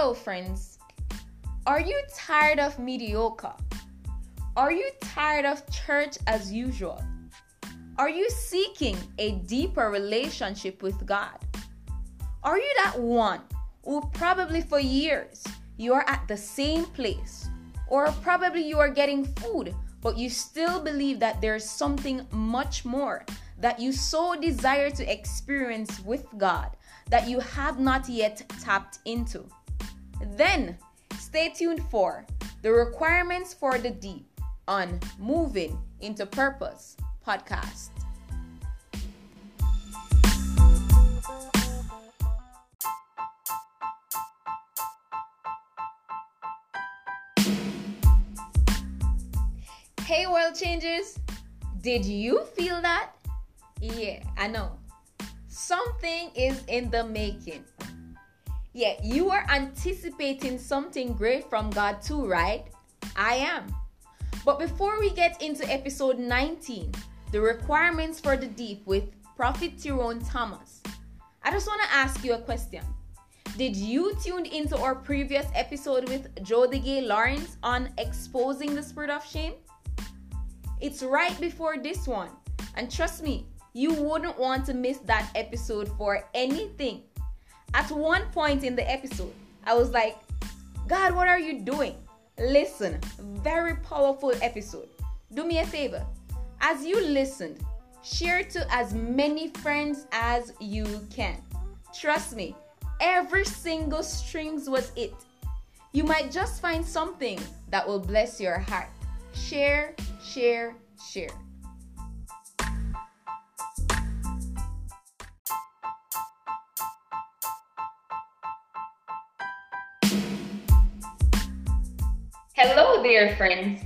Hello, friends. Are you tired of mediocre? Are you tired of church as usual? Are you seeking a deeper relationship with God? Are you that one who probably for years you are at the same place, or probably you are getting food, but you still believe that there's something much more that you so desire to experience with God that you have not yet tapped into? Then stay tuned for the requirements for the deep on Moving into Purpose podcast. Hey, world changers! Did you feel that? Yeah, I know. Something is in the making. Yeah, you are anticipating something great from God too, right? I am. But before we get into episode 19, the requirements for the deep with Prophet Terone Thomas, I just want to ask you a question. Did you tune into our previous episode with Joe DeGay Lawrence on exposing the spirit of shame? It's right before this one. And trust me, you wouldn't want to miss that episode for anything. At one point in the episode, I was like, God, what are you doing? Listen, very powerful episode. Do me a favor. As you listened, share to as many friends as you can. Trust me, every single strings was it. You might just find something that will bless your heart. Share, share, share. Hello there, friends.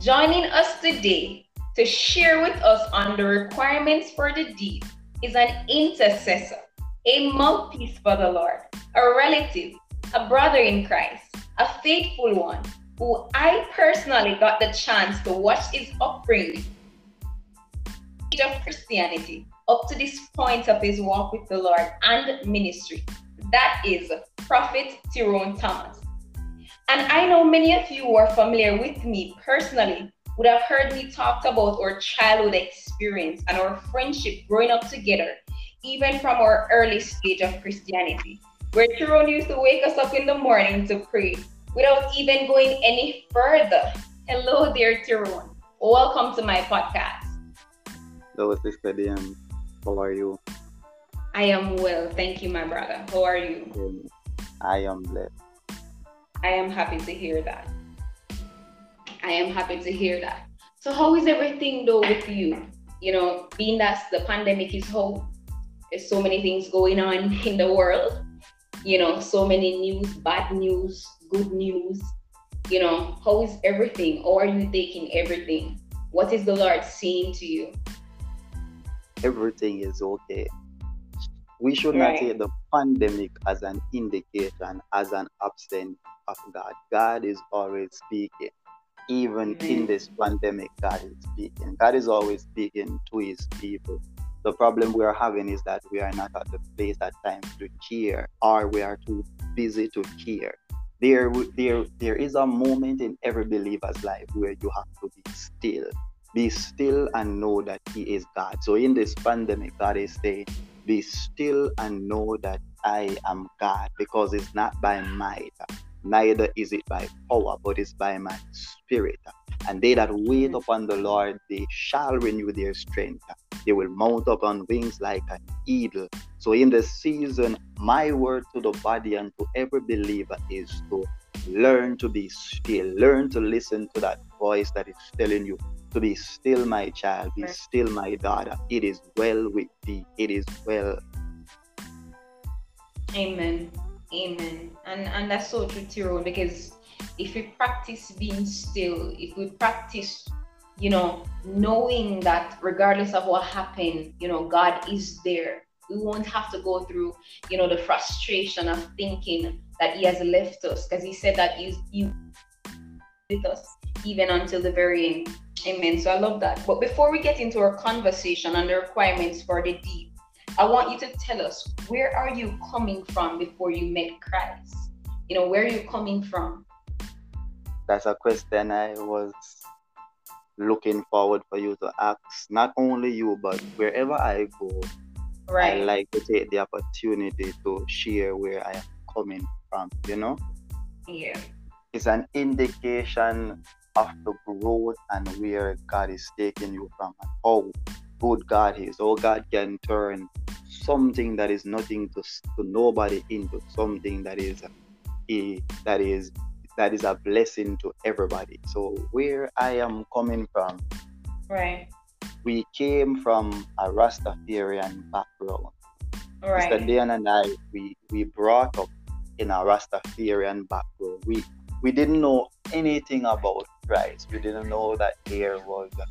Joining us today to share with us on the requirements for the deep is an intercessor, a mouthpiece for the Lord, a relative, a brother in Christ, a faithful one who I personally got the chance to watch his upbringing of Christianity up to this point of his walk with the Lord and ministry. That is Prophet Terone Thomas. And I know many of you who are familiar with me personally would have heard me talk about our childhood experience and our friendship growing up together, even from our early stage of Christianity, where Terone used to wake us up in the morning to pray without even going any further. Hello there, Terone. Welcome to my podcast. Hello, Sister Diane. How are you? I am well. Thank you, my brother. How are you? I am blessed. I am happy to hear that. I am happy to hear that. So, how is everything though with you? You know, being that the pandemic is home, there's so many things going on in the world. You know, so many news, bad news, good news. You know, how is everything? How are you taking everything? What is the Lord saying to you? Everything is okay. We should right. not take the pandemic as an indication, as an absence of God. God is always speaking. Even mm-hmm. in this pandemic, God is speaking. God is always speaking to his people. The problem we are having is that we are not at the place at times to cheer, or we are too busy to care. There, there, there is a moment in every believer's life where you have to be still. Be still and know that He is God. So in this pandemic, God is saying, Be still and know that I am God, because it's not by might, neither is it by power, but it's by my spirit. And they that wait upon the Lord, they shall renew their strength. They will mount up on wings like an eagle. So, in the season, my word to the body and to every believer is to learn to be still, learn to listen to that voice that is telling you to be still, my child, be still, my daughter. It is well with thee, it is well. Amen. Amen. And and that's so true, Terone, because if we practice being still, if we practice, you know, knowing that regardless of what happened, you know, God is there. We won't have to go through, you know, the frustration of thinking that He has left us, because He said that He's He with us even until the very end. Amen. So I love that. But before we get into our conversation on the requirements for the deep, I want you to tell us where are you coming from before you met Christ? You know, where are you coming from? That's a question I was looking forward for you to ask. Not only you, but wherever I go, right. I like to take the opportunity to share where I am coming from, you know? Yeah. It's an indication of the growth and where God is taking you from and how good God is. How God can turn something that is nothing to, to nobody into something that is a that is that is a blessing to everybody. So where I am coming from, right? We came from a Rastafarian background. Right. Mr. Dan and I, we we brought up in a Rastafarian background. We we didn't know anything about Christ. We didn't know that there was a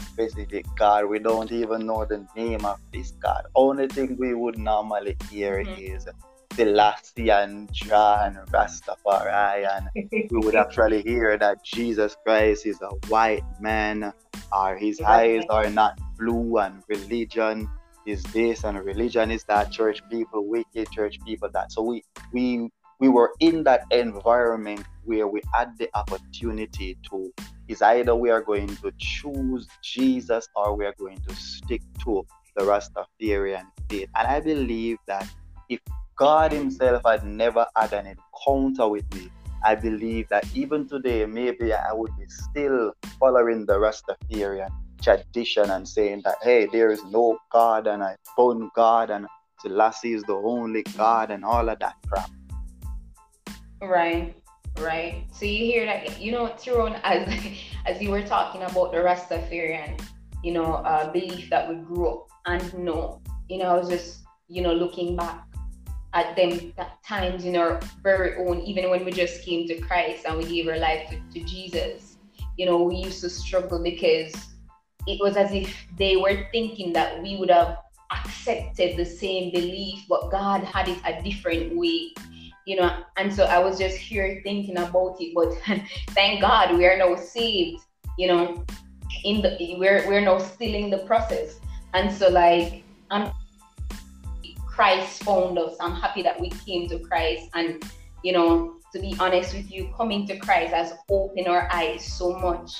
specific God. We don't even know the name of this God. Only thing we would normally hear mm-hmm. is Selassie Jah Rastafari, and we would actually hear that Jesus Christ is a white man, or his eyes are not blue, and religion is this, and religion is that. Church people, wicked church people, that. So we we we were in that environment where we had the opportunity to is either we are going to choose Jesus or we are going to stick to the Rastafarian faith. And I believe that if God Himself had never had an encounter with me, I believe that even today, maybe I would be still following the Rastafarian tradition and saying that, hey, there is no God and I found God and Selassie is the only God and all of that crap. Right, right. So you hear that, you know, Terone, as as you were talking about the Rastafarian, you know, uh, belief that we grew up and know, you know, I was just, you know, looking back at them at times in our very own, even when we just came to Christ and we gave our life to, to Jesus, you know, we used to struggle because it was as if they were thinking that we would have accepted the same belief, but God had it a different way you know and so i was just here thinking about it but thank god we are now saved you know in the we're we're now still in the process. And so like i'm christ found us. I'm happy that we came to christ. And you know to be honest with you coming to christ has opened our eyes so much.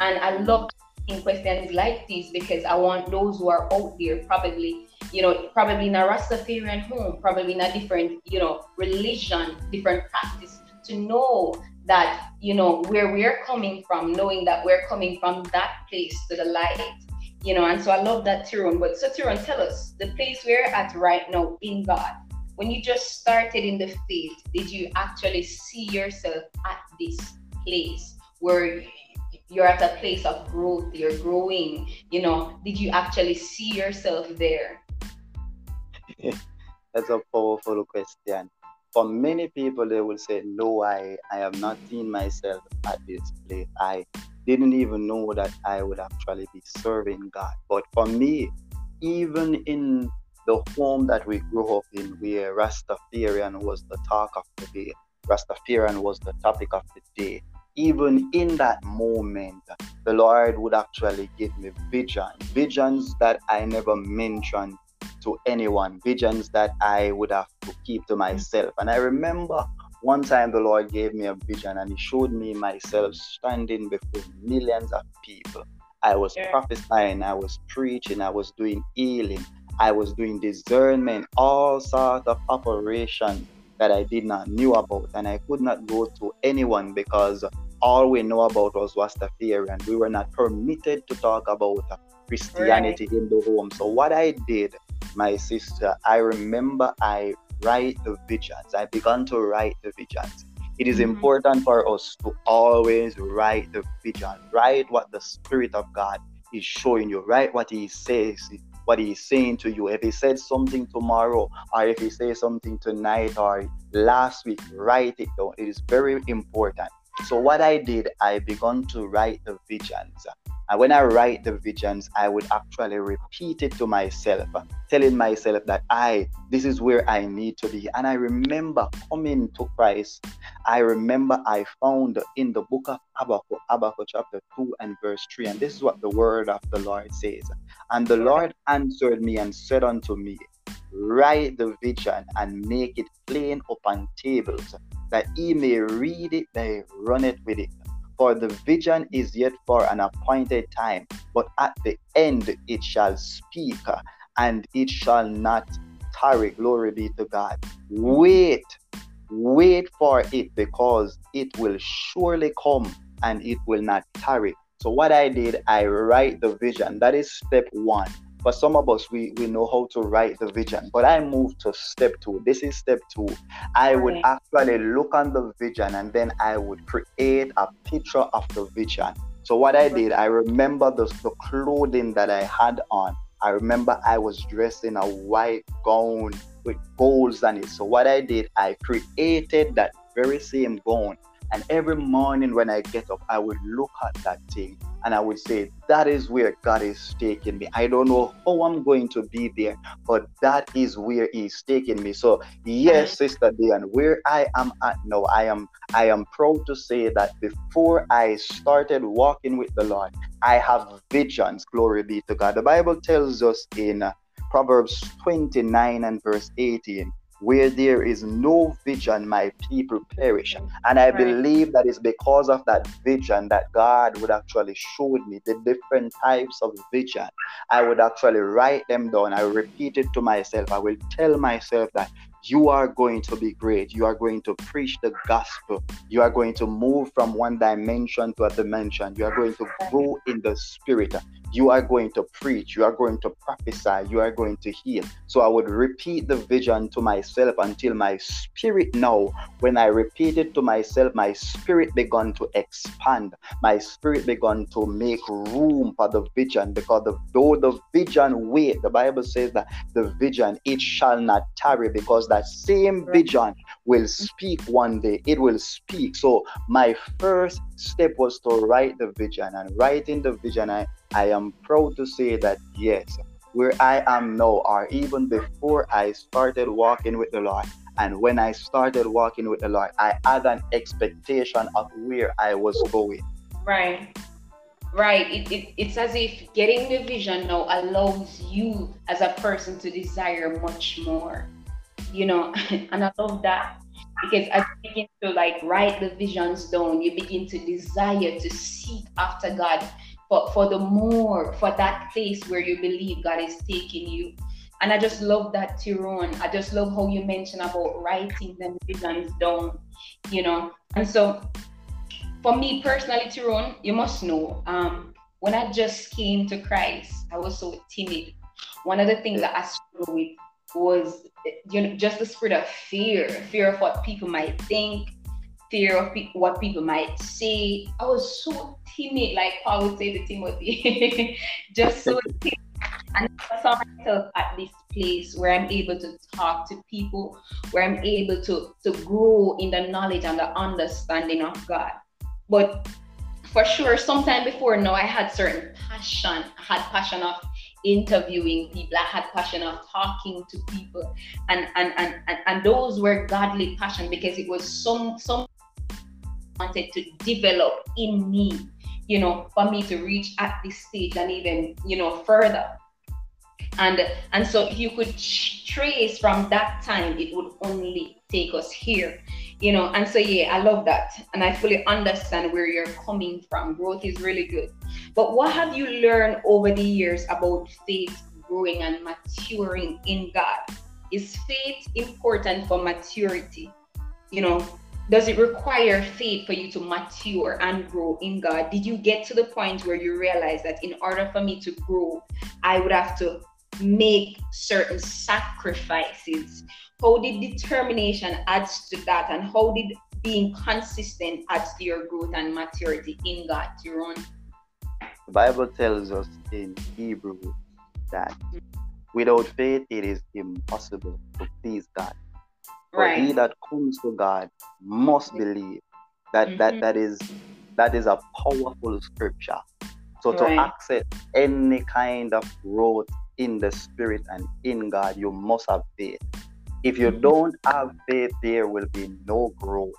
And i love in questions like these because i want those who are out there probably you know, probably in a Rastafarian home, probably in a different, you know, religion, different practice, to know that, you know, where we're coming from, knowing that we're coming from that place to the light, you know, and so I love that, Terone. But so, Terone, tell us the place we're at right now in God. When you just started in the faith, did you actually see yourself at this place where you're at a place of growth, you're growing, you know, did you actually see yourself there? That's a powerful question. For many people, they will say, No, I, I have not seen myself at this place. I didn't even know that I would actually be serving God. But for me, even in the home that we grew up in, where Rastafarian was the talk of the day, Rastafarian was the topic of the day. Even in that moment, the Lord would actually give me visions, visions that I never mentioned to anyone, visions that I would have to keep to myself. And I remember one time the Lord gave me a vision and He showed me myself standing before millions of people. I was prophesying, I was preaching, I was doing healing, I was doing discernment, all sorts of operations that I did not knew about, and I could not go to anyone because all we know about was Rastafarian, and we were not permitted to talk about Christianity right. in the home. So what I did my sister, I remember I write the visions. I began to write the visions. It is mm-hmm. important for us to always write the vision, write what the Spirit of God is showing you, write what He says, what He's saying to you. If He said something tomorrow, or if He says something tonight or last week, write it down. It is very important. So, what I did, I began to write the visions. And when I write the visions, I would actually repeat it to myself, telling myself that I, this is where I need to be. And I remember coming to Christ. I remember I found in the book of Habakkuk, Habakkuk chapter 2 and verse 3. And this is what the word of the Lord says. And the Lord answered me and said unto me, Write the vision and make it plain upon tables that he may read it, they run it with it. For the vision is yet for an appointed time, but at the end it shall speak, and it shall not tarry. Glory be to God. Wait, wait for it, because it will surely come and it will not tarry. So, what I did, I write the vision. That is step one. For some of us, we, we know how to write the vision, but I moved to step two. This is step two. I would actually look on the vision and then I would create a picture of the vision. So, what I did, I remember the, the clothing that I had on. I remember I was dressed in a white gown with golds on it. So, what I did, I created that very same gown and every morning when I get up, I would look at that thing and I would say, That is where God is taking me. I don't know how I'm going to be there, but that is where He's taking me. So, yes, Sister Diane, where I am at now, I am I am proud to say that before I started walking with the Lord, I have visions. Glory be to God. The Bible tells us in Proverbs 29 and verse 18 where there is no vision, my people perish. And I right. believe that is because of that vision that God would actually show me the different types of vision. I would actually write them down. I repeat it to myself. I will tell myself that you are going to be great. You are going to preach the gospel. You are going to move from one dimension to a dimension. You are going to grow in the spirit you are going to preach, you are going to prophesy, you are going to heal. So I would repeat the vision to myself until my spirit now, when I repeat it to myself, my spirit began to expand. My spirit began to make room for the vision because the, though the vision wait, the Bible says that the vision it shall not tarry because that same vision will speak one day. It will speak. So my first step was to write the vision and writing the vision I I am proud to say that yes, where I am now, or even before I started walking with the Lord, and when I started walking with the Lord, I had an expectation of where I was going. Right. Right. It, it, it's as if getting the vision now allows you as a person to desire much more. You know, and I love that because as you begin to like write the visions down, you begin to desire to seek after God for, for the more, for that place where you believe God is taking you. And I just love that, Terone. I just love how you mentioned about writing them visions down, you know. And so, for me personally, Terone, you must know, um, when I just came to Christ, I was so timid. One of the things that I struggled with was, you know, just the spirit of fear, fear of what people might think, fear of pe- what people might say. I was so timid, like Paul would say to Timothy, just so timid. And I saw myself at this place where I'm able to talk to people, where I'm able to, to grow in the knowledge and the understanding of God. But for sure, sometime before now, I had certain passion. I had passion of interviewing people. I had passion of talking to people, and and and and, and those were godly passion because it was some some wanted to develop in me, you know, for me to reach at this stage and even, you know, further. And and so if you could trace from that time, it would only take us here, you know. And so yeah, I love that, and I fully understand where you're coming from. Growth is really good. But what have you learned over the years about faith growing and maturing in God? Is faith important for maturity? You know, does it require faith for you to mature and grow in God? Did you get to the point where you realize that in order for me to grow, I would have to make certain sacrifices? How did determination adds to that, and how did being consistent adds to your growth and maturity in God, Terone? The Bible tells us in Hebrew that without faith it is impossible to please God. Right. For he that comes to God must believe that mm-hmm. that that is that is a powerful scripture. So to access any kind of growth in the spirit and in God, you must have faith. If you don't have faith, there will be no growth.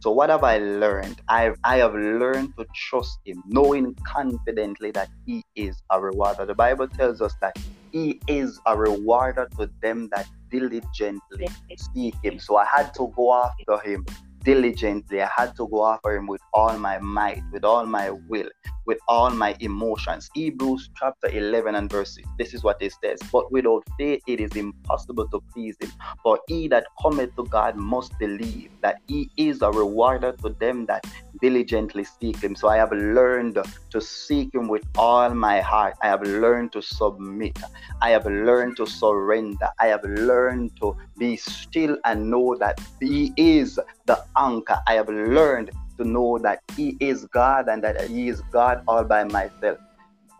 So what have I learned? I've I have learned to trust him, knowing confidently that he is a rewarder. The Bible tells us that he is a rewarder to them that diligently seek him. So I had to go after him diligently. I had to go after him with all my might, with all my will, with all my emotions. Hebrews chapter 11 and verse 6. This is what it says. But without faith, it is impossible to please him. For he that cometh to God must believe that he is a rewarder to them that diligently seek him. So I have learned to seek him with all my heart. I have learned to submit. I have learned to surrender. I have learned to be still and know that he is the anchor. I have learned to know that he is God and that he is God all by myself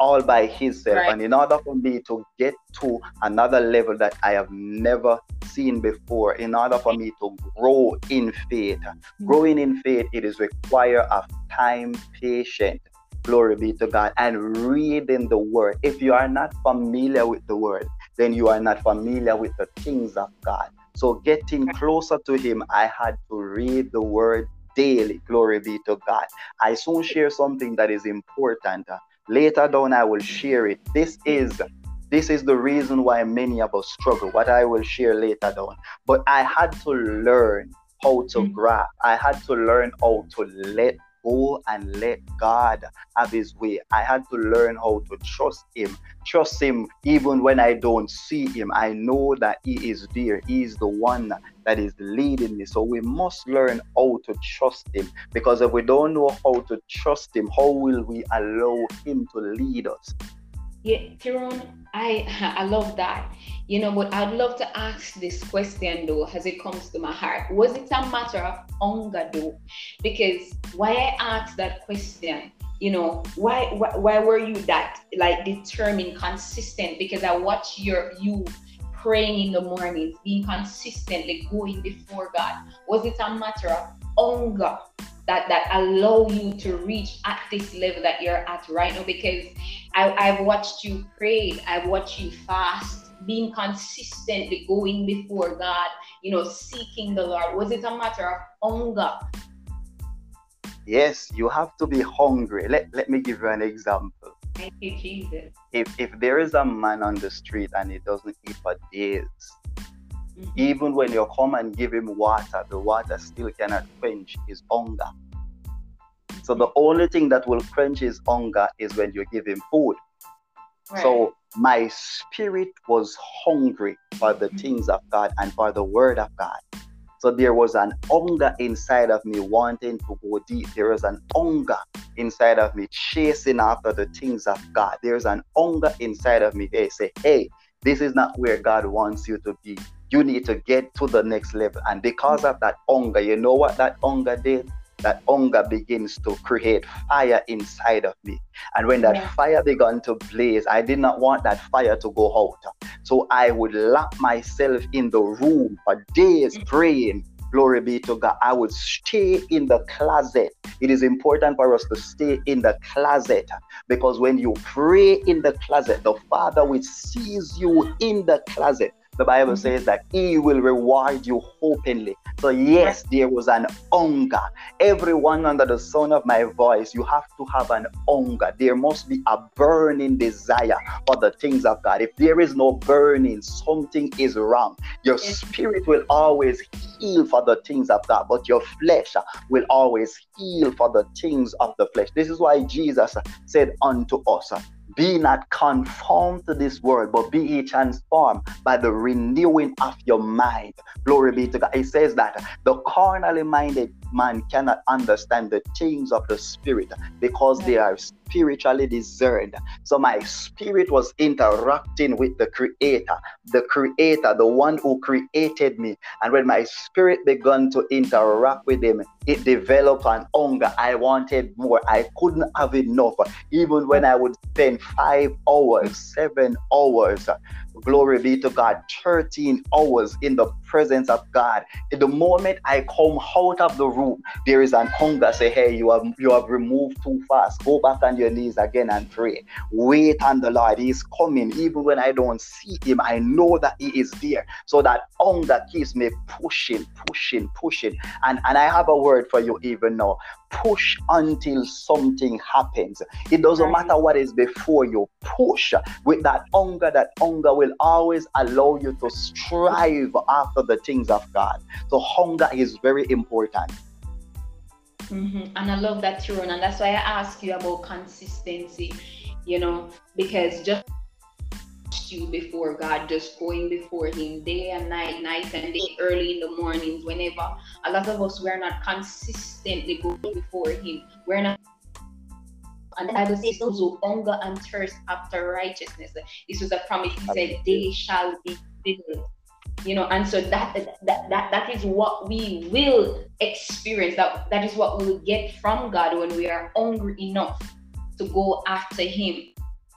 all by himself. Right. And in order for me to get to another level that I have never seen before, in order for me to grow in faith, mm-hmm. growing in faith, it is require of time, patience. Glory be to God, and reading the word. If you are not familiar with the word, then you are not familiar with the things of God. So, getting closer to Him, I had to read the word daily. Glory be to God. I soon share something that is important. Later down, I will share it. This is this is the reason why many of us struggle. What I will share later down. But I had to learn how to mm-hmm. grasp. I had to learn how to let go and let God have His way. I had to learn how to trust Him. Trust Him even when I don't see Him. I know that He is there. He is the one that is leading me. So we must learn how to trust Him. Because if we don't know how to trust Him, how will we allow Him to lead us? Yeah, Terone, I I love that. You know, but I'd love to ask this question though, as it comes to my heart. Was it a matter of hunger though? Because why I asked that question, you know, why why, why were you that like determined, consistent? Because I watch your you praying in the mornings, being consistently going before God. Was it a matter of hunger that that allow you to reach at this level that you're at right now? Because I, I've watched you pray, I've watched you fast, being consistently going before God, you know, seeking the Lord? Was it a matter of hunger? Yes, you have to be hungry. Let, let me give you an example. Thank you, Jesus. If, if there is a man on the street and he doesn't eat for days, mm-hmm. even when you come and give him water, the water still cannot quench his hunger. So the only thing that will quench his hunger is when you give him food. Right. So my spirit was hungry for the mm-hmm. things of God and for the word of God. So there was an hunger inside of me wanting to go deep. There was an hunger inside of me chasing after the things of God. There's an hunger inside of me. They say, hey, this is not where God wants you to be. You need to get to the next level. And because of that hunger, you know what that hunger did? That hunger begins to create fire inside of me. And when that yeah. fire began to blaze, I did not want that fire to go out. So I would lock myself in the room for days praying. Glory be to God. I would stay in the closet. It is important for us to stay in the closet because when you pray in the closet, the Father will sees you in the closet the Bible says that He will reward you openly. So, yes, there was an hunger. Everyone under the sound of my voice, you have to have an hunger. There must be a burning desire for the things of God. If there is no burning, something is wrong. Your spirit will always heal for the things of God, but your flesh will always heal for the things of the flesh. This is why Jesus said unto us, be not conformed to this world, but be ye transformed by the renewing of your mind. Glory be to God. It says that the carnally minded man cannot understand the things of the spirit because they are spiritually discerned. So my spirit was interacting with the creator, the creator, the one who created me. And when my spirit began to interact with him, it developed an hunger. I wanted more. I couldn't have enough. Even when I would spend five hours, seven hours Glory be to God. 13 hours in the presence of God. In the moment I come out of the room, there is an hunger. Say, hey, you have you have removed too fast. Go back on your knees again and pray. Wait on the Lord. He's coming. Even when I don't see him, I know that he is there. So that hunger keeps me pushing, pushing, pushing. And, and I have a word for you even now push until something happens. It doesn't matter what is before you, push with that hunger. That hunger will always allow you to strive after the things of God. So, hunger is very important. Mm-hmm. And I love that, Terone. And that's why I ask you about consistency, you know, because just you before God, just going before Him day and night, night and day, early in the mornings, whenever. A lot of us, we're not consistently going before Him. We're not. And the Bible says those who hunger and thirst after righteousness. This was a promise. He said, They shall be filled you know and so that that that, that is what we will experience that that is what we will get from god when we are hungry enough to go after him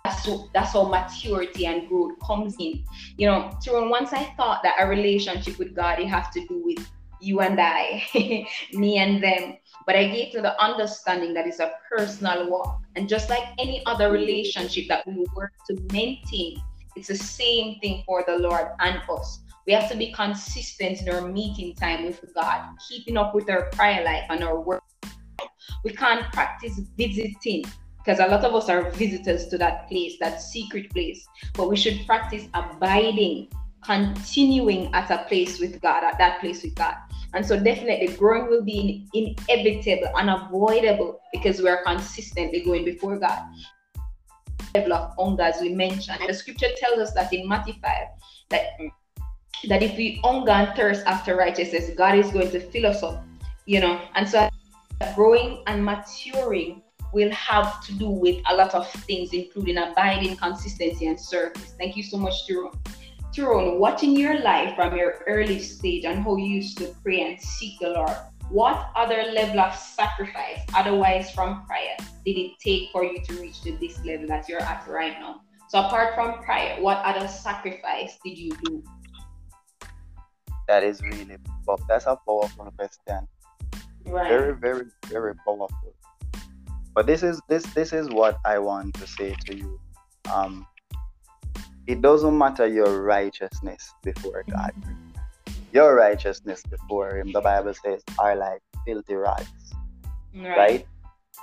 that's that's how maturity and growth comes in. You know so once i thought that a relationship with god it have to do with you and i me and them but i get to the understanding that it's a personal walk. And just like any other relationship that we work to maintain it's the same thing for the lord and us. We have to be consistent in our meeting time with God, keeping up with our prayer life and our work. We can't practice visiting because a lot of us are visitors to that place, that secret place. But we should practice abiding, continuing at a place with God, at that place with God. And so, definitely, growing will be inevitable, unavoidable, because we are consistently going before God. Level of hunger, as we mentioned, the scripture tells us that in Matthew 5 that that if we hunger and thirst after righteousness, God is going to fill us up, you know. And so growing and maturing will have to do with a lot of things, including abiding, consistency, and service. Thank you so much, Terone. Terone, what in your life from your early stage and how you used to pray and seek the Lord, what other level of sacrifice, otherwise from prayer, did it take for you to reach to this level that you're at right now? So apart from prayer, what other sacrifice did you do that is really that's a powerful question. Right. Very, very, very powerful. But this is this this is what I want to say to you. Um it doesn't matter your righteousness before God. Your righteousness before him, the Bible says, are like filthy rags. Right. right?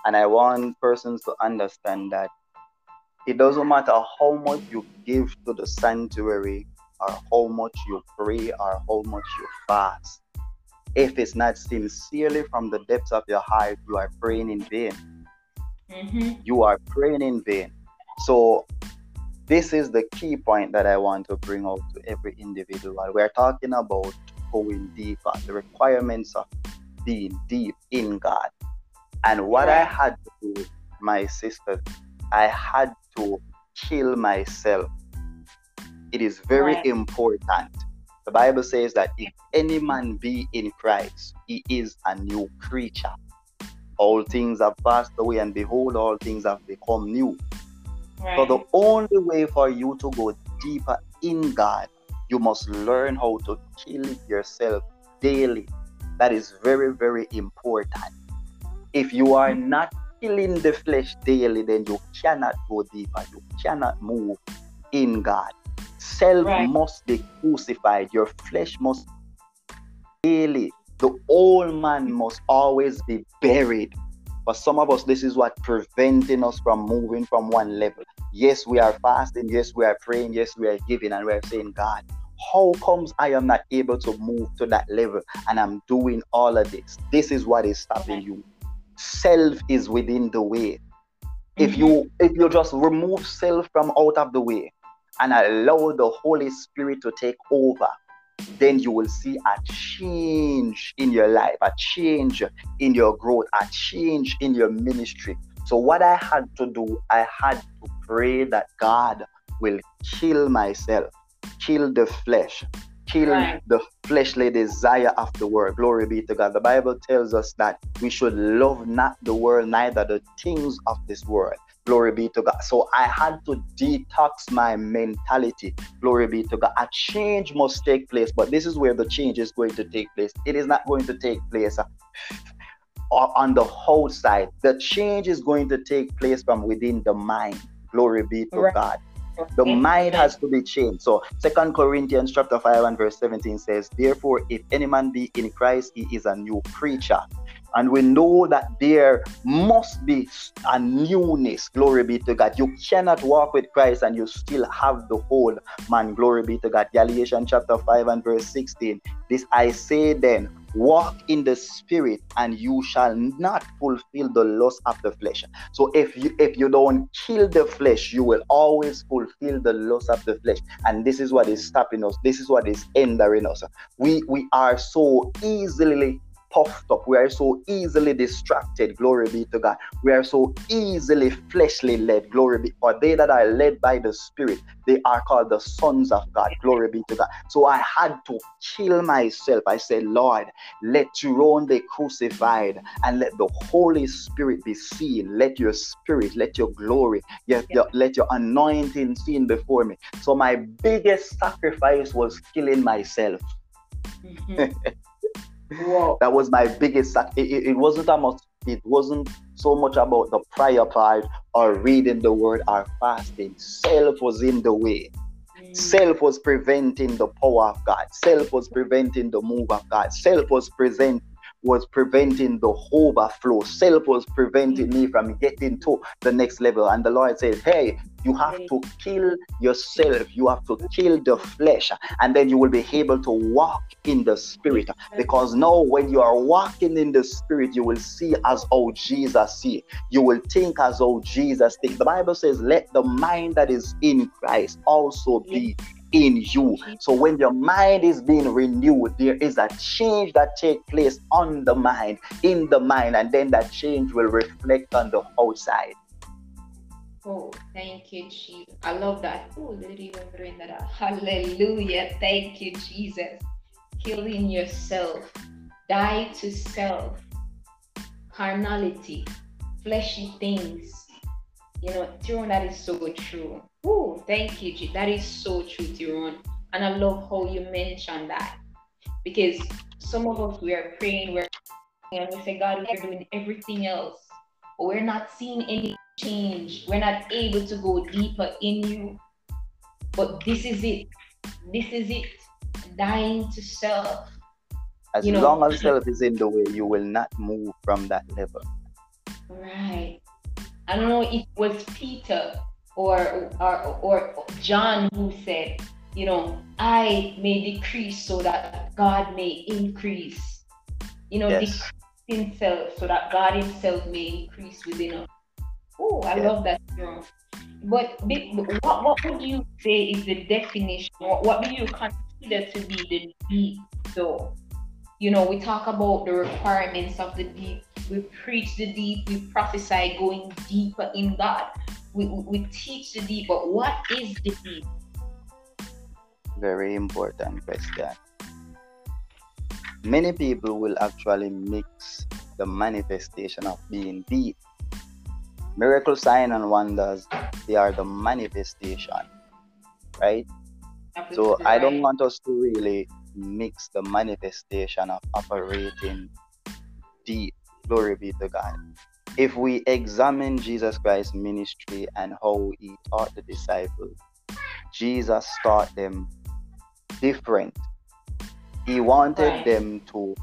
And I want persons to understand that it doesn't matter how much you give to the sanctuary or how much you pray or how much you fast. If it's not sincerely from the depths of your heart, you are praying in vain. Mm-hmm. You are praying in vain. So, this is the key point that I want to bring out to every individual. We're talking about going deeper, the requirements of being deep in God. And what I had to do, my sisters, I had to kill myself it is very right. important. The Bible says that if any man be in Christ, he is a new creature. All things have passed away, and behold, all things have become new. Right. So, the only way for you to go deeper in God, you must learn how to kill yourself daily. That is very, very important. If you are mm-hmm. not killing the flesh daily, then you cannot go deeper. You cannot move in God. Self right. must be crucified. Your flesh must daily. The old man must always be buried. For some of us, this is what preventing us from moving from one level. Yes, we are fasting. Yes, we are praying. Yes, we are giving, and we are saying, God, how comes I am not able to move to that level and I'm doing all of this? This is what is stopping you. Self is within the way. If you if you just remove self from out of the way, and allow the Holy Spirit to take over, then you will see a change in your life, a change in your growth, a change in your ministry. So, what I had to do, I had to pray that God will kill myself, kill the flesh, kill right. the fleshly desire of the world. Glory be to God. The Bible tells us that we should love not the world, neither the things of this world. Glory be to God. So I had to detox my mentality. Glory be to God. A change must take place, but this is where the change is going to take place. It is not going to take place uh, on the outside. The change is going to take place from within the mind. Glory be to right. God. The mind has to be changed. So Second Corinthians chapter 5 and verse 17 says, Therefore, if any man be in Christ, he is a new creature. And we know that there must be a newness. Glory be to God. You cannot walk with Christ and you still have the old man. Glory be to God. Galatians chapter 5 and verse 16. This I say then, walk in the spirit and you shall not fulfill the lust of the flesh so if you if you don't kill the flesh you will always fulfill the lust of the flesh and this is what is stopping us this is what is hindering us we we are so easily puffed up. We are so easily distracted. Glory be to God. We are so easily fleshly led. Glory be. For they that are led by the Spirit, they are called the sons of God. Glory be to God. So I had to kill myself. I said, Lord, let your own be crucified and let the Holy Spirit be seen. Let your spirit, let your glory, let your, let your anointing seen before me. So my biggest sacrifice was killing myself. Mm-hmm. That was my biggest. It, it, it wasn't a much. It wasn't so much about the prayer part or reading the word or fasting. Self was in the way. Mm. Self was preventing the power of God. Self was preventing the move of God. Self was present was preventing the overflow. Self was preventing mm. me from getting to the next level. And the Lord says, Hey, you have to kill yourself. You have to kill the flesh. And then you will be able to walk in the spirit. Because now, when you are walking in the spirit, you will see as how Jesus see. You will think as how Jesus think. The Bible says, Let the mind that is in Christ also be in you. So when your mind is being renewed, there is a change that takes place on the mind, in the mind, and then that change will reflect on the outside. Oh, thank you, Jesus. I love that. Oh, that. Hallelujah. Thank you, Jesus. Killing yourself. Die to self. Carnality. Fleshy things. You know, Terone, that is so true. Oh, thank you, G. That is so true, Terone. And I love how you mentioned that. Because some of us we are praying, we're and we say, God, we're doing everything else. But we're not seeing any change. We're not able to go deeper in you. But this is it. This is it. Dying to self. As you long as self is in the way, you will not move from that level. Right. I don't know if it was Peter or, or, or John who said, you know, I may decrease so that God may increase. You know, yes. decrease himself so that God himself may increase within us. Oh, I love that. But, what, what would you say is the definition? What, what do you consider to be the deep though? You know, we talk about the requirements of the deep. We preach the deep. We prophesy going deeper in God. We, we teach the deep, but what is the deep? Very important question. Many people will actually mix the manifestation of being deep. Miracle sign and wonders, they are the manifestation, right? So I don't want us to really mix the manifestation of operating deep. Glory be to God. If we examine Jesus Christ's ministry and how he taught the disciples, Jesus taught them different. He wanted them to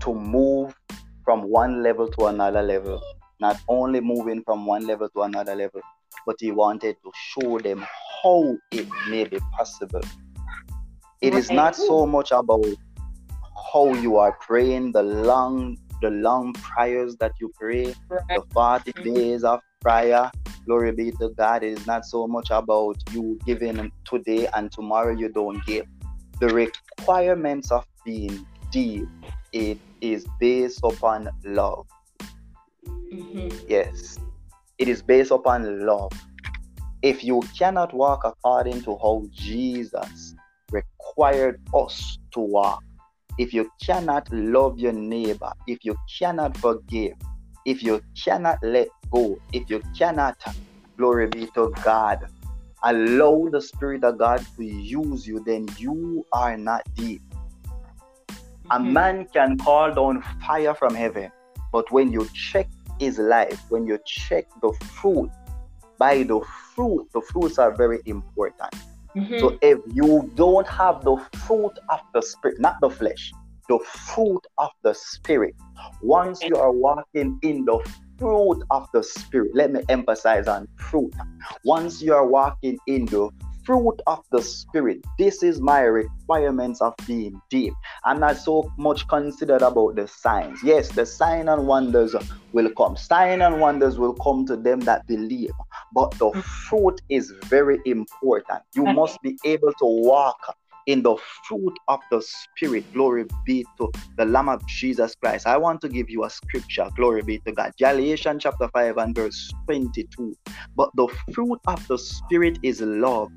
to move from one level to another level, not only moving from one level to another level, but he wanted to show them how it may be possible. It is not so much about how you are praying the long the long prayers that you pray the 40 mm-hmm. days of prayer glory be to god it is not so much about you giving today and tomorrow you don't give the requirements of being deep it is based upon love mm-hmm. yes it is based upon love if you cannot walk according to how jesus required us to walk. If you cannot love your neighbor, if you cannot forgive, if you cannot let go, if you cannot, glory be to God, allow the Spirit of God to use you, then you are not deep. Mm-hmm. A man can call down fire from heaven, but when you check his life, when you check the fruit, by the fruit, the fruits are very important. Mm-hmm. So if you don't have the fruit of the spirit, not the flesh, the fruit of the Spirit. Once you are walking in the fruit of the Spirit, let me emphasize on fruit. Once you are walking in the fruit of the Spirit. This is my requirements of being deep. I'm not so much considered about the signs. Yes, the sign and wonders will come. Sign and wonders will come to them that believe. But the fruit is very important. You must be able to walk in the fruit of the Spirit. Glory be to the Lamb of Jesus Christ. I want to give you a scripture. Glory be to God. Galatians chapter 5 and verse 22. But the fruit of the Spirit is love,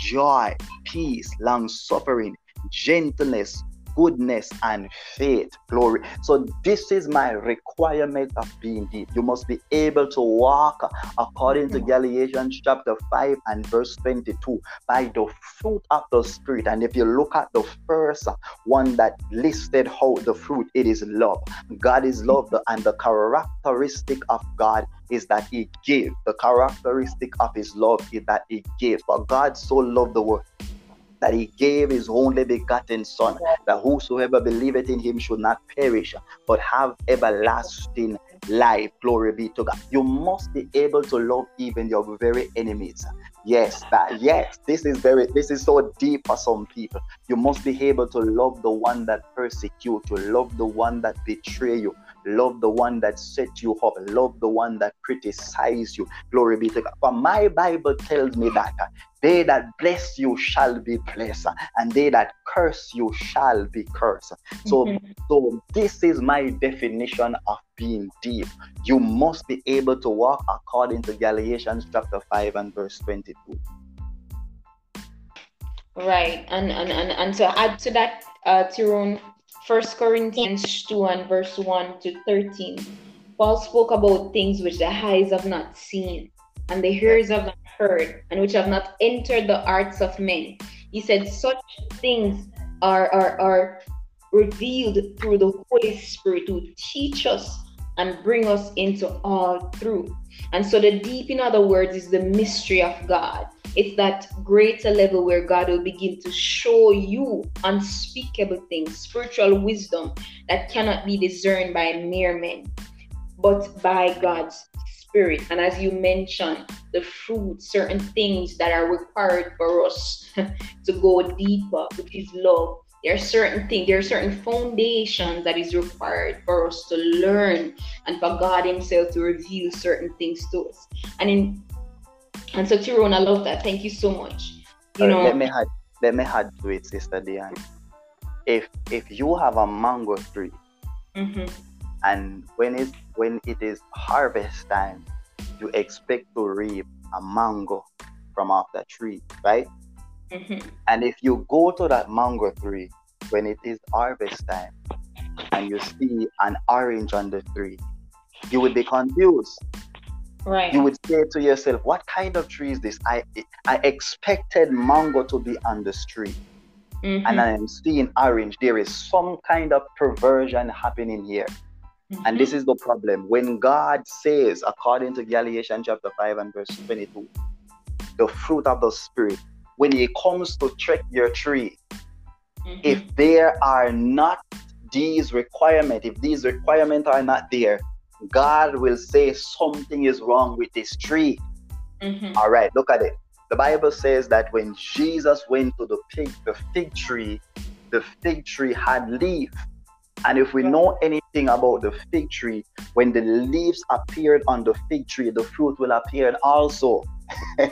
joy, peace, long suffering, gentleness, goodness, and faith. Glory. So, this is my requirement of being deep. You must be able to walk according to mm. Galatians chapter 5 and verse 22 by the fruit of the Spirit. And if you look at the first one that listed how the fruit, it is love. God is love, and the characteristic of God is that he gave. The characteristic of his love is that he gave. For God so loved the world that he gave his only begotten son, that whosoever believeth in him should not perish, but have everlasting life. Glory be to God. You must be able to love even your very enemies. Yes, that yes, this is very this is so deep for some people. You must be able to love the one that persecute you, love the one that betray you, love the one that set you up, love the one that criticize you. Glory be to God. For my Bible tells me that uh, they that bless you shall be blessed, and they that curse you shall be cursed. So, mm-hmm. so this is my definition of being deep. You must be able to walk according to Galatians chapter 5 and verse 22. Right. And and and, and to add to that, uh Terone, First Corinthians 2 and verse 1 to 13. Paul spoke about things which the eyes have not seen, and the ears have not heard, and which have not entered the hearts of men. He said, Such things are, are, are revealed through the Holy Spirit to teach us and bring us into all truth. And so, the deep, in other words, is the mystery of God. It's that greater level where God will begin to show you unspeakable things, spiritual wisdom that cannot be discerned by mere men, but by God's Spirit. And as you mentioned, the fruit, certain things that are required for us to go deeper, which is love. There are certain things, there are certain foundations that is required for us to learn and for God Himself to reveal certain things to us. And in and so Terone, I love that. Thank you so much. You know, let me add let me add to it, Sister Diane. If if you have a mango tree mm-hmm. and when it when it is harvest time, you expect to reap a mango from off that tree, right? Mm-hmm. And if you go to that mango tree when it is harvest time and you see an orange on the tree, you would be confused Right. You would say to yourself, what kind of tree is this? I I expected mango to be on the tree. Mm-hmm. And I am seeing orange. There is some kind of perversion happening here. Mm-hmm. And this is the problem. When God says, according to Galatians chapter 5 and verse 22, the fruit of the Spirit, when it comes to check your tree, mm-hmm. if there are not these requirements, if these requirements are not there, God will say something is wrong with this tree. Mm-hmm. All right, look at it. The Bible says that when Jesus went to the fig, the fig tree, the fig tree had leaf. And if we know anything about the fig tree, when the leaves appeared on the fig tree, the fruit will appear also.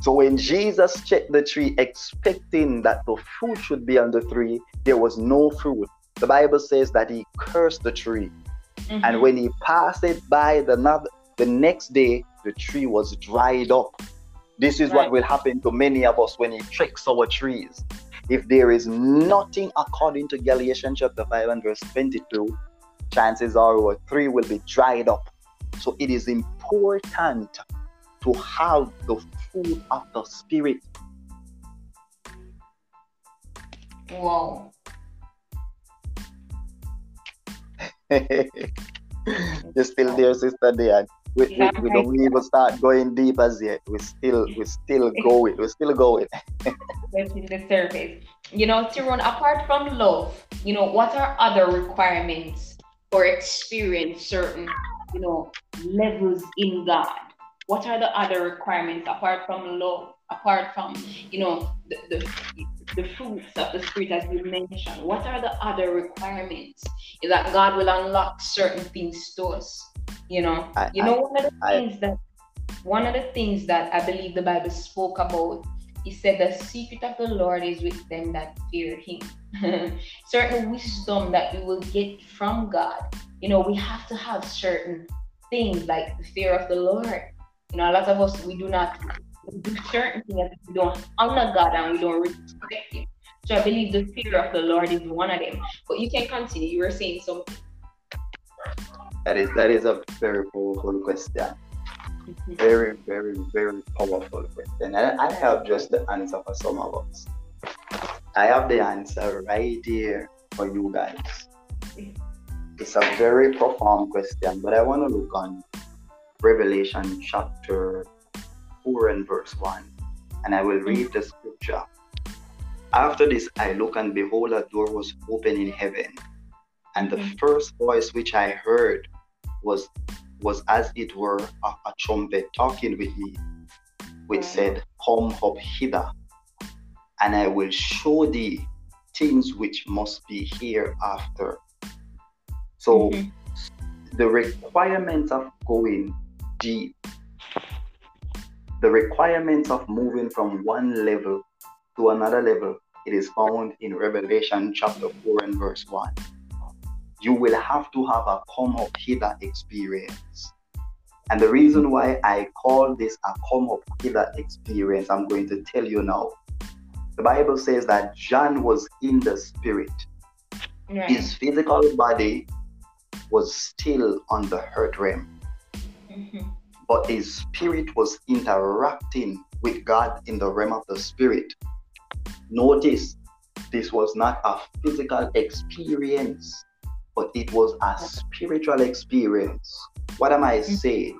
so when Jesus checked the tree, expecting that the fruit should be on the tree, there was no fruit. The Bible says that he cursed the tree. Mm-hmm. And when he passed it by the, the next day, the tree was dried up. This is right. what will happen to many of us when he tricks our trees. If there is nothing according to Galatians chapter 5 and verse 22, chances are our tree will be dried up. So it is important to have the fruit of the Spirit. Wow. You're still there, sister there. We, we, we, don't even start going deep as yet. We still we still going. We're still going. the surface. you know, Terone, apart from love, you know, what are other requirements for experience certain, you know, levels in God? What are the other requirements apart from law, apart from, you know, the, the, the fruits of the Spirit as you mentioned? What are the other requirements? Is that God will unlock certain things to us? You know, I, you know, I, one of the I, things that one of the things that I believe the Bible spoke about he said the secret of the Lord is with them that fear him. certain wisdom that we will get from God. You know, we have to have certain things like the fear of the Lord. You know, a lot of us we do not we do certain things we don't honor God and we don't respect him. So I believe the fear of the Lord is one of them. But you can continue. You were saying something. That is that is a very powerful question. Mm-hmm. Very, very, very powerful question. And I have just the answer for some of us. I have the answer right here for you guys. Mm-hmm. It's a very profound question, but I want to look on Revelation chapter 4 and verse 1. And I will read the scripture. After this, I look and behold, a door was open in heaven. And the mm. first voice which I heard was was as it were a, a trumpet talking with me, which said, Come up hither, and I will show thee things which must be hereafter. So mm-hmm. the requirement of going deep, the requirements of moving from one level to another level, it is found in Revelation chapter 4 and verse 1 you will have to have a come up hither experience. And the reason why I call this a come up hither experience, I'm going to tell you now. The Bible says that John was in the spirit. Right. His physical body was still on the earth realm. Mm-hmm. But his spirit was interacting with God in the realm of the spirit. Notice this was not a physical experience but it was a spiritual experience. What am I mm-hmm. saying?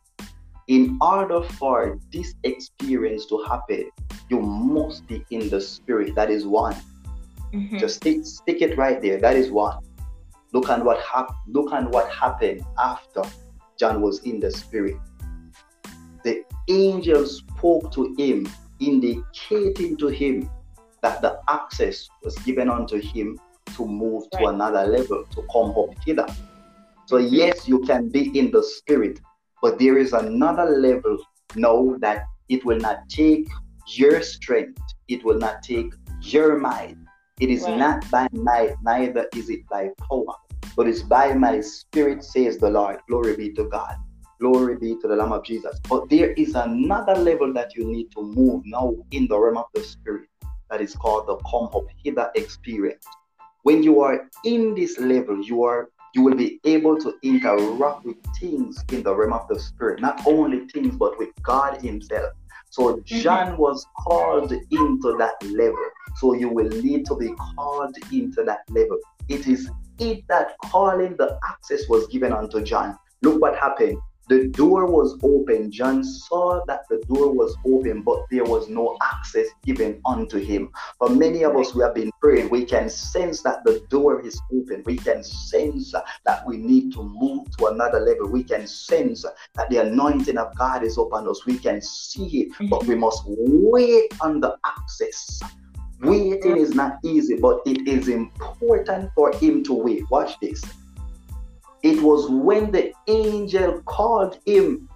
In order for this experience to happen, you must be in the spirit. That is one. Mm-hmm. Just stick, stick it right there. That is one. Look at what happened. Look at what happened after John was in the spirit. The angel spoke to him, indicating to him that the access was given unto him to move right. to another level, to come up hither. So, mm-hmm. yes, you can be in the spirit, but there is another level now that it will not take your strength, it will not take your might. It is right. not by might, neither is it by power, but it's by my spirit, says the Lord. Glory be to God. Glory be to the Lamb of Jesus. But there is another level that you need to move now in the realm of the spirit that is called the come up hither experience when you are in this level, you are you will be able to interact with things in the realm of the spirit, not only things, but with God Himself. So mm-hmm. John was called into that level. So you will need to be called into that level. It is it that calling the access was given unto John. Look what happened. The door was open. John saw that the door was open, but there was no access given unto him. For many of us, we have been praying. We can sense that the door is open. We can sense that we need to move to another level. We can sense that the anointing of God is upon us. We can see it, but we must wait on the access. Waiting is not easy, but it is important for him to wait. Watch this it was when the angel called him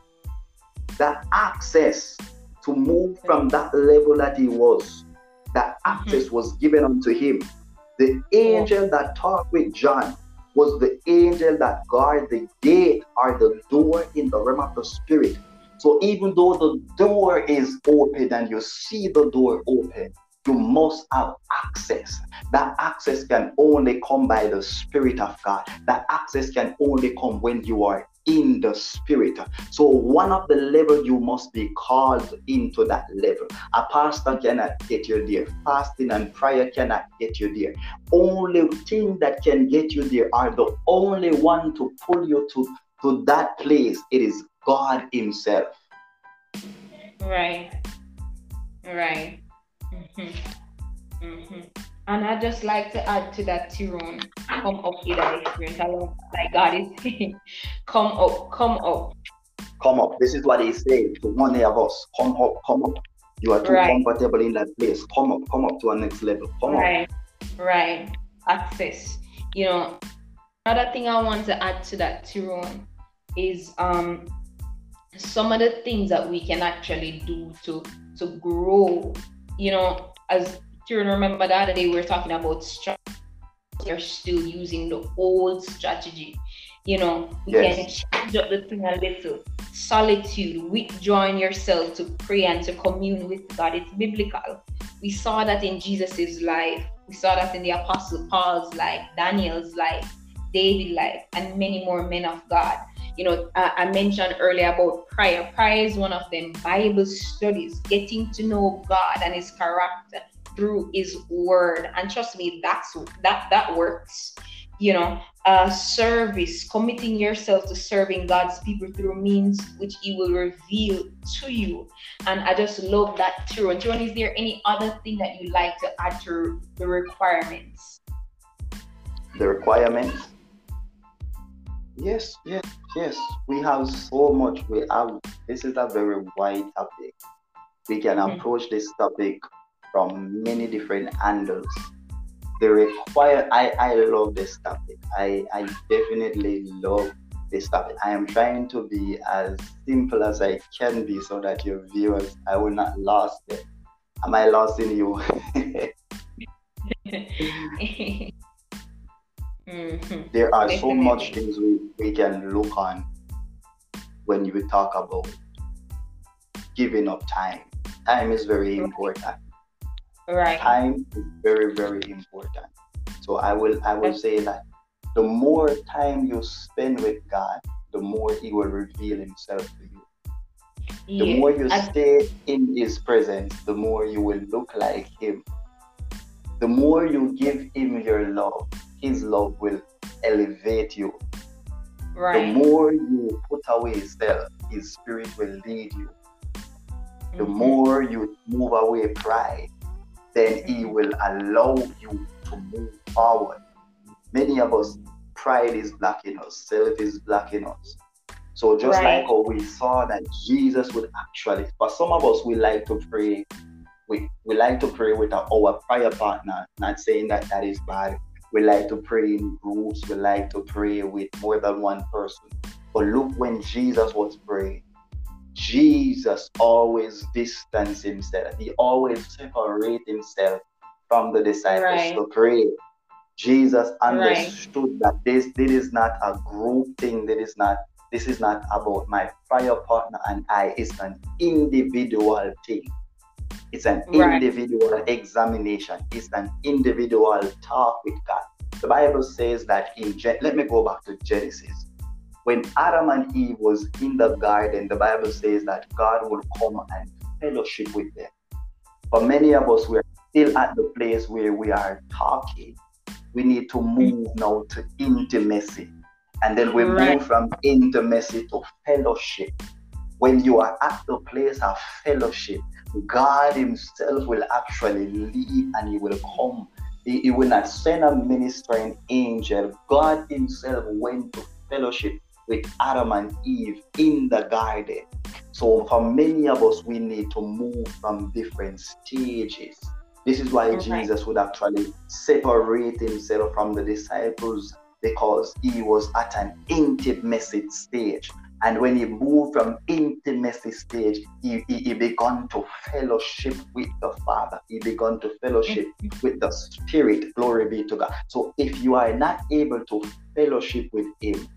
that access to move from that level that he was, that mm-hmm. access mm-hmm. was given unto him. The angel that talked with John was the angel that guard the gate or the door in the realm of the spirit. So even though the door is open and you see the door open, you must have access. That access can only come by the Spirit of God. That access can only come when you are in the spirit. So one of the level you must be called into that level. A pastor cannot get you there. Fasting and prayer cannot get you there. Only thing that can get you there are the only one to pull you to, to that place. It is God Himself. Right. Right. Mm-hmm. Mm-hmm. And I just like to add to that, Terone, come up with that experience. I love like God is come up, come up. Come up. This is what he said to one of us. Come up, come up. You are too right. comfortable in that place. Come up, come up to a next level. Come right. up. Right. Access. You know, another thing I want to add to that, Terone, is um some of the things that we can actually do to to grow. You know, as Terone remember the other day we were talking about strategy. They're still using the old strategy. You know, we yes. can change up the thing a little solitude, withdrawing yourself to pray and to commune with God. It's biblical. We saw that in Jesus's life. We saw that in the Apostle Paul's life, Daniel's life, David's life, and many more men of God. You know, uh, I mentioned earlier about prayer. Prayer is one of them Bible studies, getting to know God and His character through His Word. And trust me, that's that that works you know, uh, service, committing yourself to serving God's people through means which He will reveal to you. And I just love that too. And John, is there any other thing that you like to add to the requirements? The requirements? Yes, yes, yes. We have so much. We have. This is a very wide topic. We can mm-hmm. approach this topic from many different angles the require I, I love this topic. I, I definitely love this topic. I am trying to be as simple as I can be so that your viewers I will not lost it. Am I lost in you? mm-hmm. There are so much things we, we can look on when you talk about giving up time. Time is very important Right. Time is very, very important. So I will I will say that the more time you spend with God, the more He will reveal Himself to you. Yeah. The more you I... stay in His presence, the more you will look like Him. The more you give Him your love, His love will elevate you. Right. The more you put away self, His Spirit will lead you. The mm-hmm. more you move away pride, then He will allow you to move forward. Many of us, pride is blocking us, self is blocking us. So just right. like how we saw that Jesus would actually, for some of us, we like to pray. We, we like to pray with our, our prayer partner. Not saying that that is bad. We like to pray in groups. We like to pray with more than one person. But look when Jesus was praying, Jesus always distanced himself. He always separated himself from the disciples right. to pray. Jesus understood right. that this, this is not a group thing. This is not this is not about my prayer partner and I. It's an individual thing. It's an right. individual examination. It's an individual talk with God. The Bible says that in Gen- let me go back to Genesis when Adam and Eve was in the garden, the Bible says that God will come and fellowship with them. But many of us, we're still at the place where we are talking. We need to move now to intimacy. And then we right. move from intimacy to fellowship. When you are at the place of fellowship, God Himself will actually lead and He will come. He, he will not send a ministering angel. God Himself went to fellowship with Adam and Eve in the garden. So, for many of us, we need to move from different stages. This is why okay. Jesus would actually separate himself from the disciples because he was at an intimacy stage. And when he moved from intimacy stage, he, he, he, began to fellowship with the Father. He began to fellowship with the Spirit. Glory be to God. So if you are not able to fellowship with him,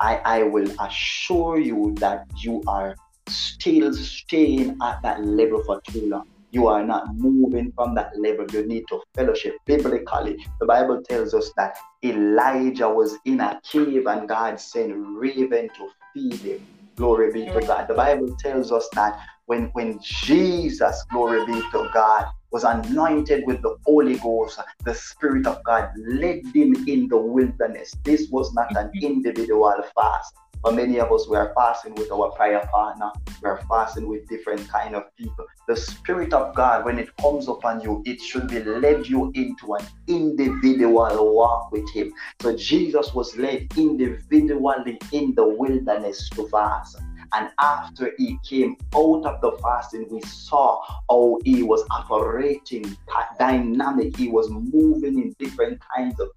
I, I will assure you that you are still staying at that level for too long. You are not moving from that level. You need to fellowship. Biblically, the Bible tells us that Elijah was in a cave and God sent raven to feed him. Glory be to God. The Bible tells us that when, when Jesus, glory be to God, was anointed with the Holy Ghost, the Spirit of God led him in the wilderness. This was not an mm-hmm. individual fast. But many of us, we are fasting with our prayer partner. We are fasting with different kind of people. The Spirit of God, when it comes upon you, it should be led you into an individual walk with Him. So Jesus was led individually in the wilderness to fast. And after he came out of the fasting, we saw how he was operating dynamic. He was moving in different kinds of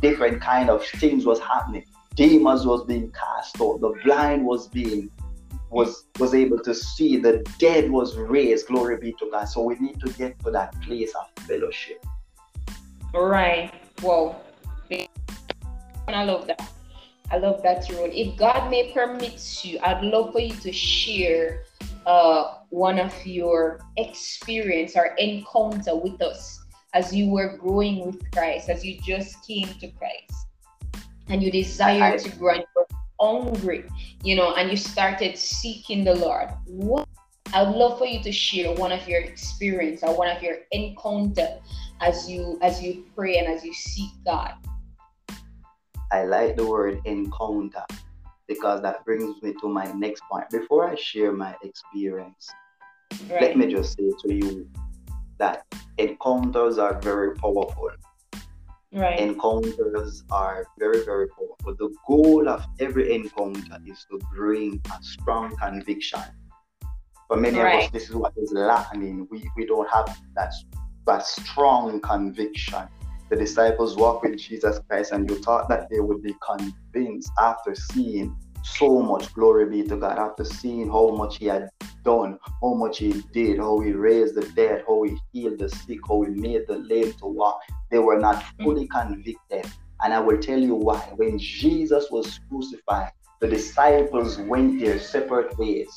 different kind of things was happening. Demons was being cast out. The blind was being was was able to see. The dead was raised. Glory be to God. So we need to get to that place of fellowship. Right. Well, I love that. I love that role. If God may permit you, I'd love for you to share uh, one of your experience or encounter with us as you were growing with Christ, as you just came to Christ, and you desire to grow and you were hungry, you know, and you started seeking the Lord. What I'd love for you to share one of your experience or one of your encounter as you as you pray and as you seek God. I like the word encounter because that brings me to my next point. Before I share my experience, right. let me just say to you that encounters are very powerful. Right. Encounters are very, very powerful. The goal of every encounter is to bring a strong conviction. For many right. of us, this is what is lacking. We, we don't have that, that strong conviction the disciples walked with Jesus Christ, and you thought that they would be convinced after seeing so much glory be to God, after seeing how much He had done, how much He did, how He raised the dead, how He healed the sick, how He made the lame to walk. They were not mm. fully convicted. And I will tell you why. When Jesus was crucified, the disciples went their separate ways.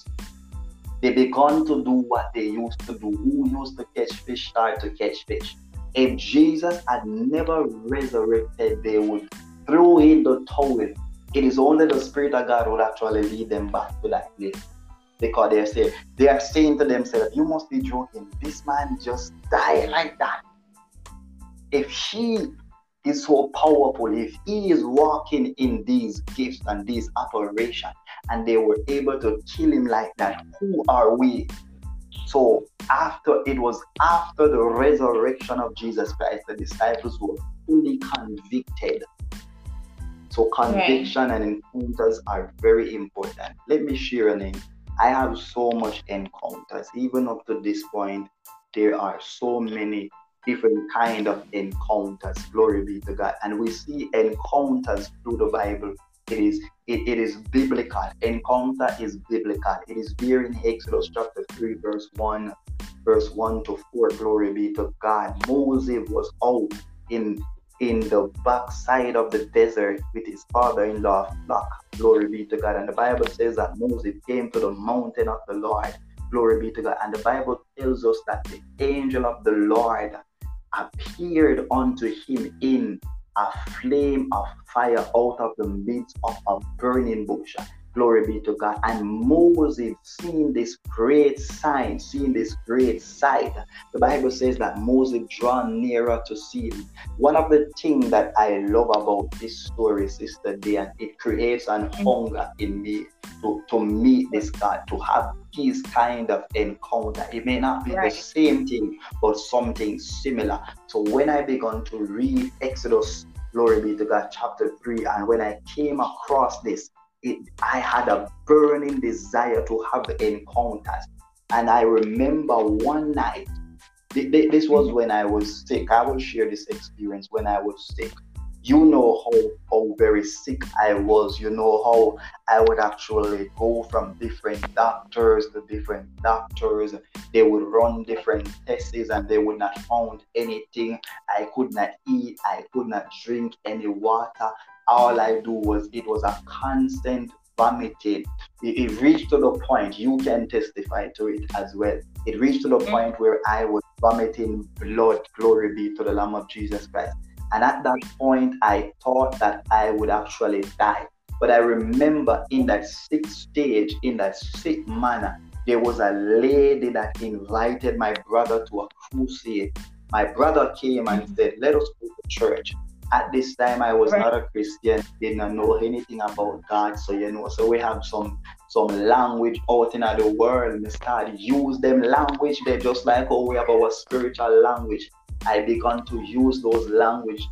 They began to do what they used to do. Who used to catch fish started to catch fish. If Jesus had never resurrected, they would throw in the towel. It is only the Spirit of God would actually lead them back to that place. Because they say they are saying to themselves, You must be joking. This man just died like that. If he is so powerful, if he is walking in these gifts and these operations, and they were able to kill him like that, who are we so after it was after the resurrection of Jesus Christ, the disciples were fully convicted. So conviction right. and encounters are very important. Let me share a name. I have so much encounters. Even up to this point, there are so many different kind of encounters. Glory be to God. And we see encounters through the Bible it is it, it is biblical. Encounter is biblical. It is there in Exodus chapter 3, verse 1, verse 1 to 4. Glory be to God. Moses was out in in the backside of the desert with his father-in-law flock. Glory be to God. And the Bible says that Moses came to the mountain of the Lord. Glory be to God. And the Bible tells us that the angel of the Lord appeared unto him in a flame of fire out of the midst of a burning bush. Glory be to God. And Moses, seeing this great sign, seeing this great sight, the Bible says that Moses draw nearer to see him. One of the things that I love about this story, Sister Dean, it creates an hunger in me to, to meet this God, to have this kind of encounter. It may not be right. the same thing, but something similar. So when I began to read Exodus glory be to God, chapter 3. And when I came across this, it, I had a burning desire to have encounters. And I remember one night, this was when I was sick. I will share this experience when I was sick you know how, how very sick I was. You know how I would actually go from different doctors to different doctors. They would run different tests and they would not find anything. I could not eat. I could not drink any water. All I do was it was a constant vomiting. It, it reached to the point you can testify to it as well. It reached to the mm-hmm. point where I was vomiting blood. Glory be to the Lamb of Jesus Christ and at that point, I thought that I would actually die. But I remember in that sick stage, in that sick manner, there was a lady that invited my brother to a crusade. My brother came and said, Let us go to church. At this time, I was right. not a Christian, did not know anything about God. So you know, so we have some some language out in the world. We start use them language. They just like how we have our spiritual language. I began to use those language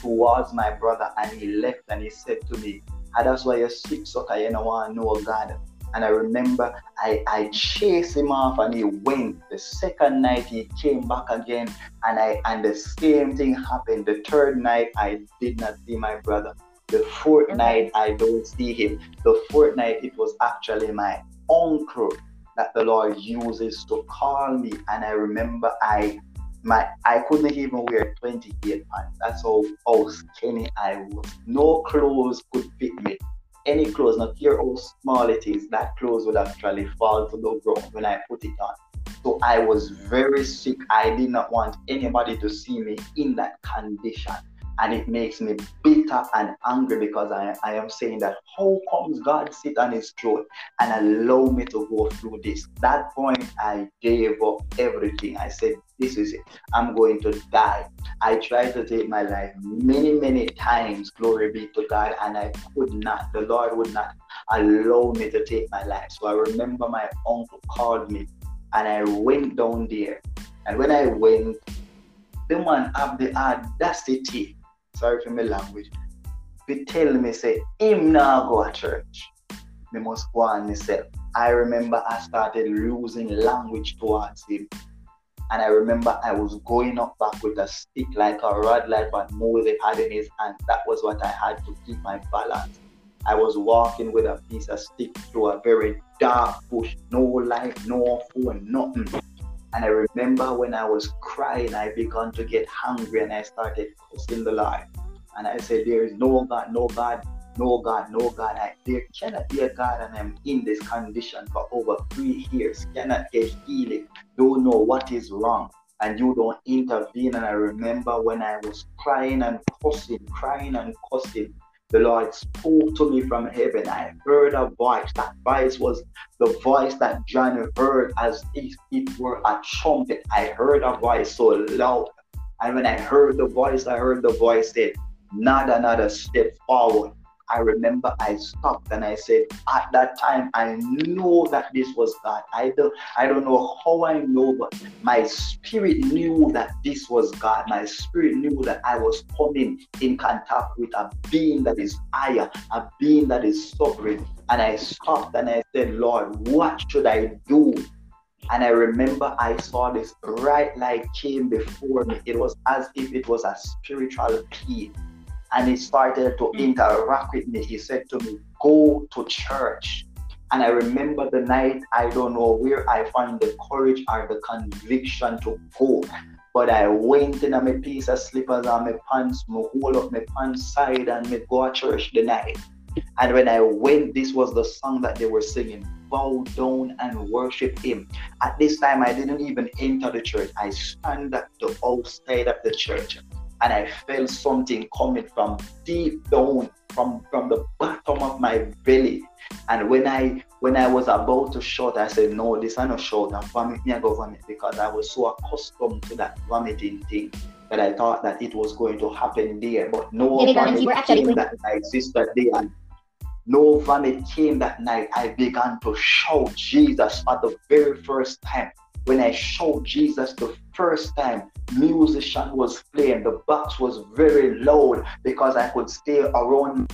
towards my brother, and he left and he said to me, ah, "That's why you're sick, so you don't want to know God." And I remember I, I chased him off and he went. The second night he came back again and I and the same thing happened. The third night I did not see my brother. The fourth mm-hmm. night I don't see him. The fourth night it was actually my uncle that the Lord uses to call me. And I remember I my I couldn't even wear 28 pants. That's how, how skinny I was. No clothes could fit me any clothes, not care how small it is, that clothes would actually fall to the ground when I put it on. So I was very sick. I did not want anybody to see me in that condition and it makes me bitter and angry because I, I am saying that how comes God sit on his throne and allow me to go through this? That point I gave up everything. I said, This is it. I'm going to die. I tried to take my life many, many times, glory be to God, and I could not. The Lord would not allow me to take my life. So I remember my uncle called me and I went down there. And when I went, the man have the audacity sorry for my language, He tell me say him now go to church. Me must go on myself. I remember I started losing language towards him. And I remember I was going up back with a stick like a rod like what Moses had in his hand. That was what I had to keep my balance. I was walking with a piece of stick through a very dark bush, no light, no phone, nothing. And I remember when I was crying, I began to get hungry and I started cursing the Lord. And I said, There is no God, no God, no God, no God. I, there cannot be a God, and I'm in this condition for over three years, cannot get healing, don't know what is wrong, and you don't intervene. And I remember when I was crying and cussing, crying and cussing, the Lord spoke to me from heaven. I heard a voice. That voice was the voice that John heard as if it were a trumpet. I heard a voice so loud. And when I heard the voice, I heard the voice say, Not another step forward. I remember I stopped and I said, at that time I knew that this was God. I don't I don't know how I know, but my spirit knew that this was God. My spirit knew that I was coming in contact with a being that is higher, a being that is sovereign. And I stopped and I said, Lord, what should I do? And I remember I saw this bright light came before me. It was as if it was a spiritual key and he started to mm. interact with me. He said to me, Go to church. And I remember the night, I don't know where I found the courage or the conviction to go. But I went in a my piece of slippers and my pants, my whole up my pants side and me go to church the night. And when I went, this was the song that they were singing bow down and worship him. At this time, I didn't even enter the church. I stand at the outside of the church and I felt something coming from deep down, from from the bottom of my belly. And when I when I was about to shout, I said, No, this is not shout, I'm vomit me I go vomit because I was so accustomed to that vomiting thing that I thought that it was going to happen there. But no vomit came that night, sister there. No vomit came that night. I began to shout Jesus for the very first time. When I shout Jesus the first time, musician was playing. The box was very loud because I could stay around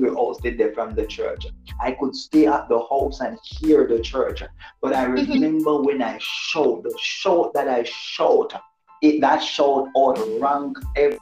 we all stayed there from the church. I could stay at the house and hear the church. But I mm-hmm. remember mm-hmm. when I showed the shout that I showed, it that shout out rang every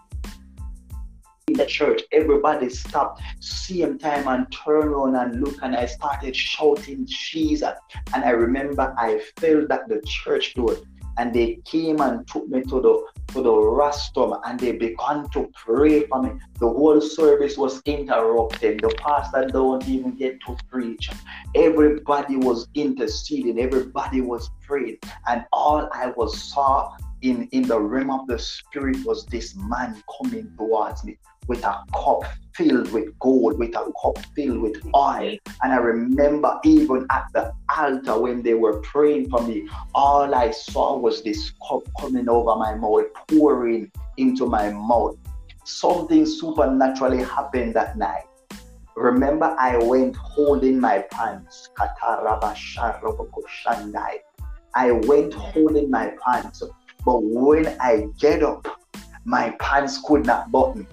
in the church. Everybody stopped same time and turn around and look and I started shouting Jesus. And I remember I felt that the church door and they came and took me to the to the rostrum and they began to pray for me. The whole service was interrupted. The pastor don't even get to preach. Everybody was interceding, everybody was praying, and all I was saw in, in the realm of the spirit was this man coming towards me with a cup filled with gold, with a cup filled with oil. And I remember even at the altar when they were praying for me, all I saw was this cup coming over my mouth, pouring into my mouth. Something supernaturally happened that night. Remember, I went holding my pants. I went holding my pants. But when I get up, my pants could not button.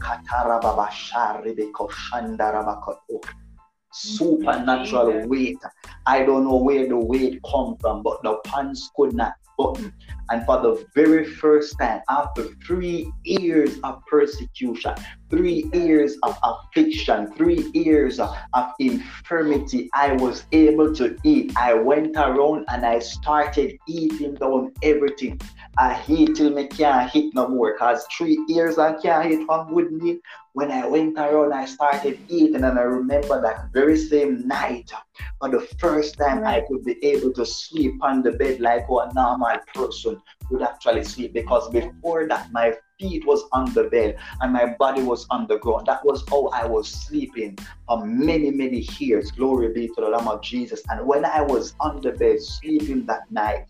Supernatural weight. I don't know where the weight come from, but the pants could not button. And for the very first time, after three years of persecution, three years of affliction, three years of, of, infirmity, I was able to eat. I went around and I started eating down everything. I eat till me can't eat no more because three years I can't eat one good meal. When I went around, I started eating, and I remember that very same night, for the first time. I could be able to sleep on the bed like what a normal person would actually sleep. Because before that, my feet was on the bed and my body was on the ground. That was how I was sleeping for many, many years. Glory be to the Lamb of Jesus. And when I was on the bed sleeping that night,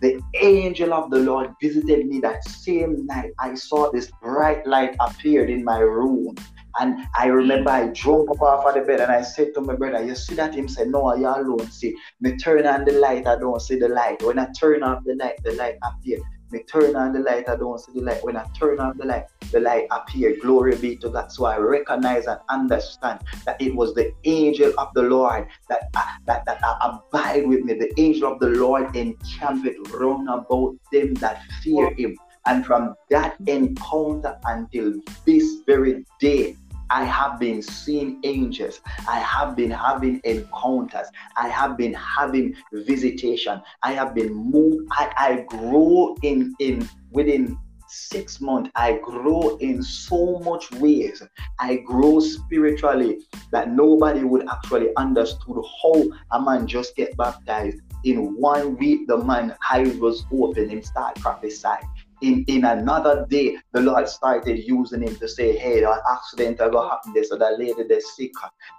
the angel of the Lord visited me that same night. I saw this bright light appeared in my room. And I remember I jumped up off of the bed and I said to my brother, You see that? Him said, No, you alone. See, me turn on the light, I don't see the light. When I turn off the light, the light appear. Me turn on the light, I don't see the light. When I turn on the light, the light appear. Glory be to God. So I recognize and understand that it was the angel of the Lord that uh, that, that uh, abide with me. The angel of the Lord encamped round about them that fear him. And from that encounter until this very day, I have been seeing angels. I have been having encounters. I have been having visitation. I have been moved. I, I grow in in within six months. I grow in so much ways. I grow spiritually that nobody would actually understood how a man just get baptized. In one week, the man eyes was open and start prophesying in, in another day, the Lord started using him to say, Hey, an accident ever happened there. So that lady that's sick.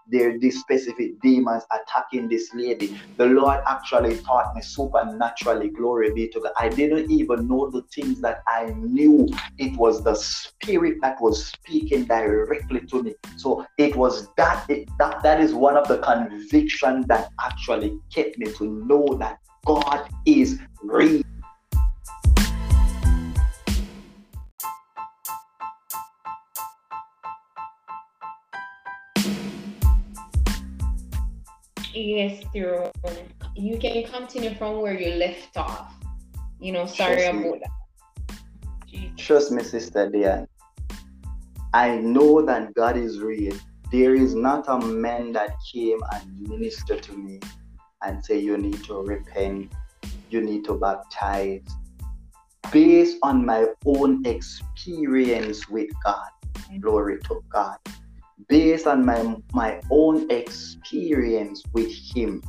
There these specific demons attacking this lady. The Lord actually taught me supernaturally, glory be to God. I didn't even know the things that I knew. It was the spirit that was speaking directly to me. So it was that it, that that is one of the convictions that actually kept me to know that God is real. Yes, Terone. You can continue from where you left off. You know, sorry Trust about me. that. Trust me, Sister Diane. I know that God is real. There is not a man that came and ministered to me and say you need to repent, you need to baptize. Based on my own experience with God. Glory to God based on my, my own experience with him.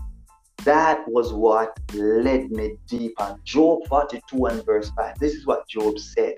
That was what led me deeper. Job 42 and verse 5. This is what Job said.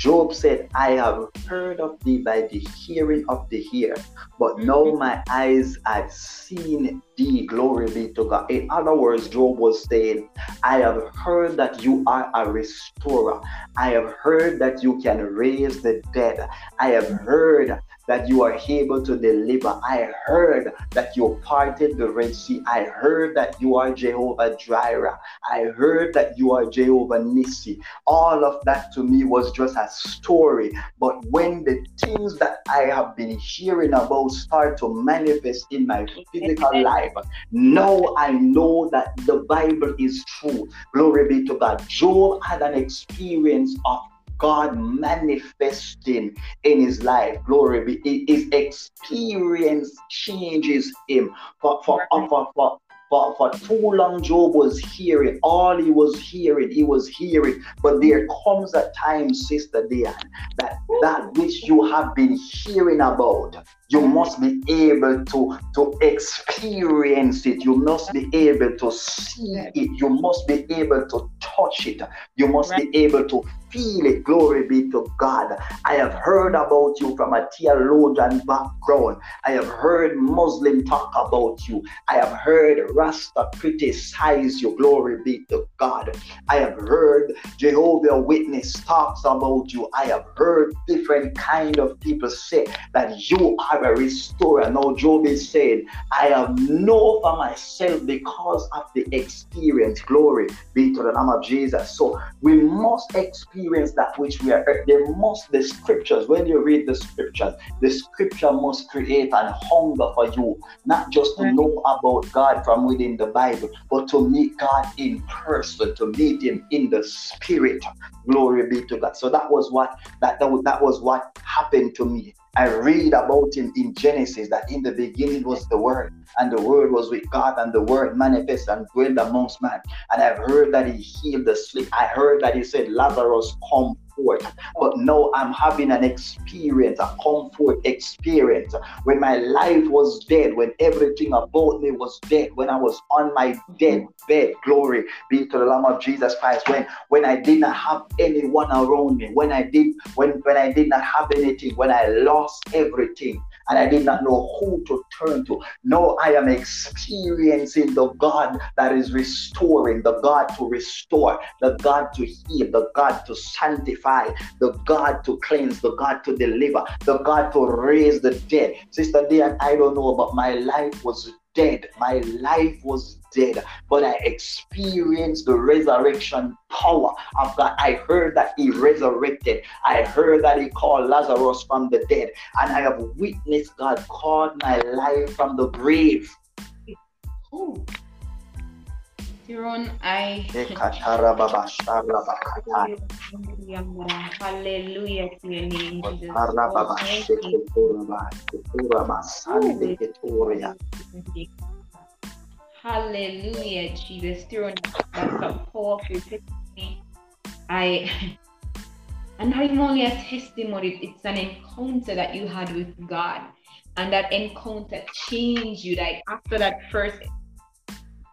Job said, I have heard of thee by the hearing of the ear, but now mm-hmm. my eyes have seen thee. Glory be to God. In other words, Job was saying, I have heard that you are a restorer. I have heard that you can raise the dead. I have heard that you are able to deliver. I heard that you parted the Red Sea. I heard that you are Jehovah Jireh. I heard that you are Jehovah Nissi. All of that to me was just a story. But when the things that I have been hearing about start to manifest in my physical life, now I know that the Bible is true. Glory be to God. Job had an experience of God manifesting in his life. Glory be. His experience changes him. For, for, for, for, For, for too long, Job was hearing. All he was hearing, he was hearing. But there comes a time, Sister Diane, that that which you have been hearing about, you must be able to, to experience it. You must be able to see it. You must be able to touch it. You must right. be able to feel it. Glory be to God. I have heard about you from a theologian background. I have heard Muslim talk about you. I have heard Rasta criticize you. Glory be to God. I have heard Jehovah Witness talks about you. I have heard different kind of people say that you are a restorer. Now Job is saying, I have known for myself because of the experience. Glory be to the name of Jesus. So we must experience experience that which we are. There must the scriptures. When you read the scriptures, the scripture must create an hunger for you, not just to know about God from within the Bible, but to meet God in person, to meet Him in the spirit. Glory be to God. So that was what that that, that was what happened to me. I read about him in Genesis that in the beginning was the Word, and the Word was with God, and the Word manifest and dwelled amongst man. And I've heard that he healed the sick. I heard that he said, Lazarus, come forth. But now I'm having an experience, a comfort experience. When my life was dead, when everything about me was dead, when I was on my dead bed, glory be to the Lamb of Jesus Christ. When when I did not have anyone around me, when I did when when I did not have anything, when I lost everything and I did not know who to turn to. Now I am experiencing the God that is restoring, the God to restore, the God to heal, the God to sanctify, the God to cleanse, the God to deliver, the God to raise the dead. Sister Diane, I don't know, but my life was dead. My life was dead, but I experienced the resurrection power of God. I heard that He resurrected. I heard that He called Lazarus from the dead, and I have witnessed God call my life from the grave. Ooh. Terone, I Hallelujah to your name, Jesus. Oh, oh, Hallelujah, Jesus. That's a powerful testimony. I and not even only a testimony, it's an encounter that you had with God. And that encounter changed you. Like after that first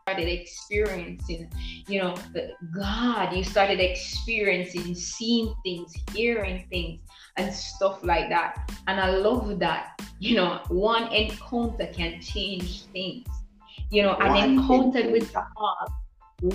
started experiencing, you know, the God, you started experiencing, seeing things, hearing things, and stuff like that. And I love that, you know, one encounter can change things. You know, an encounter with God,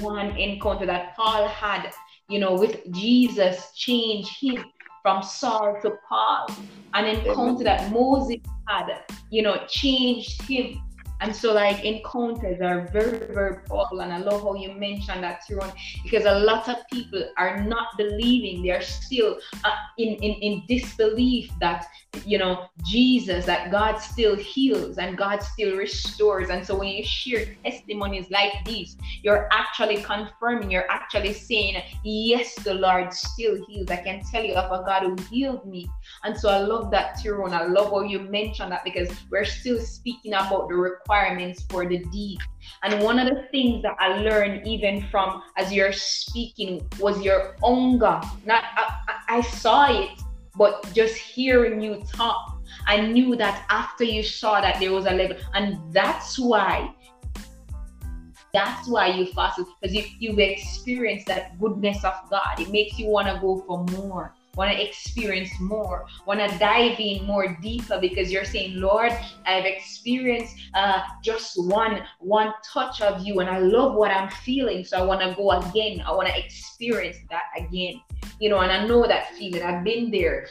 one encounter that Paul had, you know, with Jesus changed him from Saul to Paul. An encounter that Moses had, you know, changed him and so, like, encounters are very, very powerful. And I love how you mentioned that, Terone, because a lot of people are not believing. They are still uh, in, in, in disbelief that, you know, Jesus, that God still heals and God still restores. And so, when you share testimonies like these, you're actually confirming, you're actually saying, Yes, the Lord still heals. I can tell you of a God who healed me. And so, I love that, Terone. I love how you mentioned that because we're still speaking about the requirements requirements for the deep. And one of the things that I learned even from as you're speaking was your hunger. Not I, I saw it, but just hearing you talk, I knew that after you saw that there was a level, and that's why that's why you fasted because you, you've experienced that goodness of God. It makes you want to go for more want to experience more, want to dive in more deeper because you're saying, Lord, I've experienced uh, just one one touch of you, and I love what I'm feeling, so I want to go again. I want to experience that again, you know. And I know that feeling. I've been there.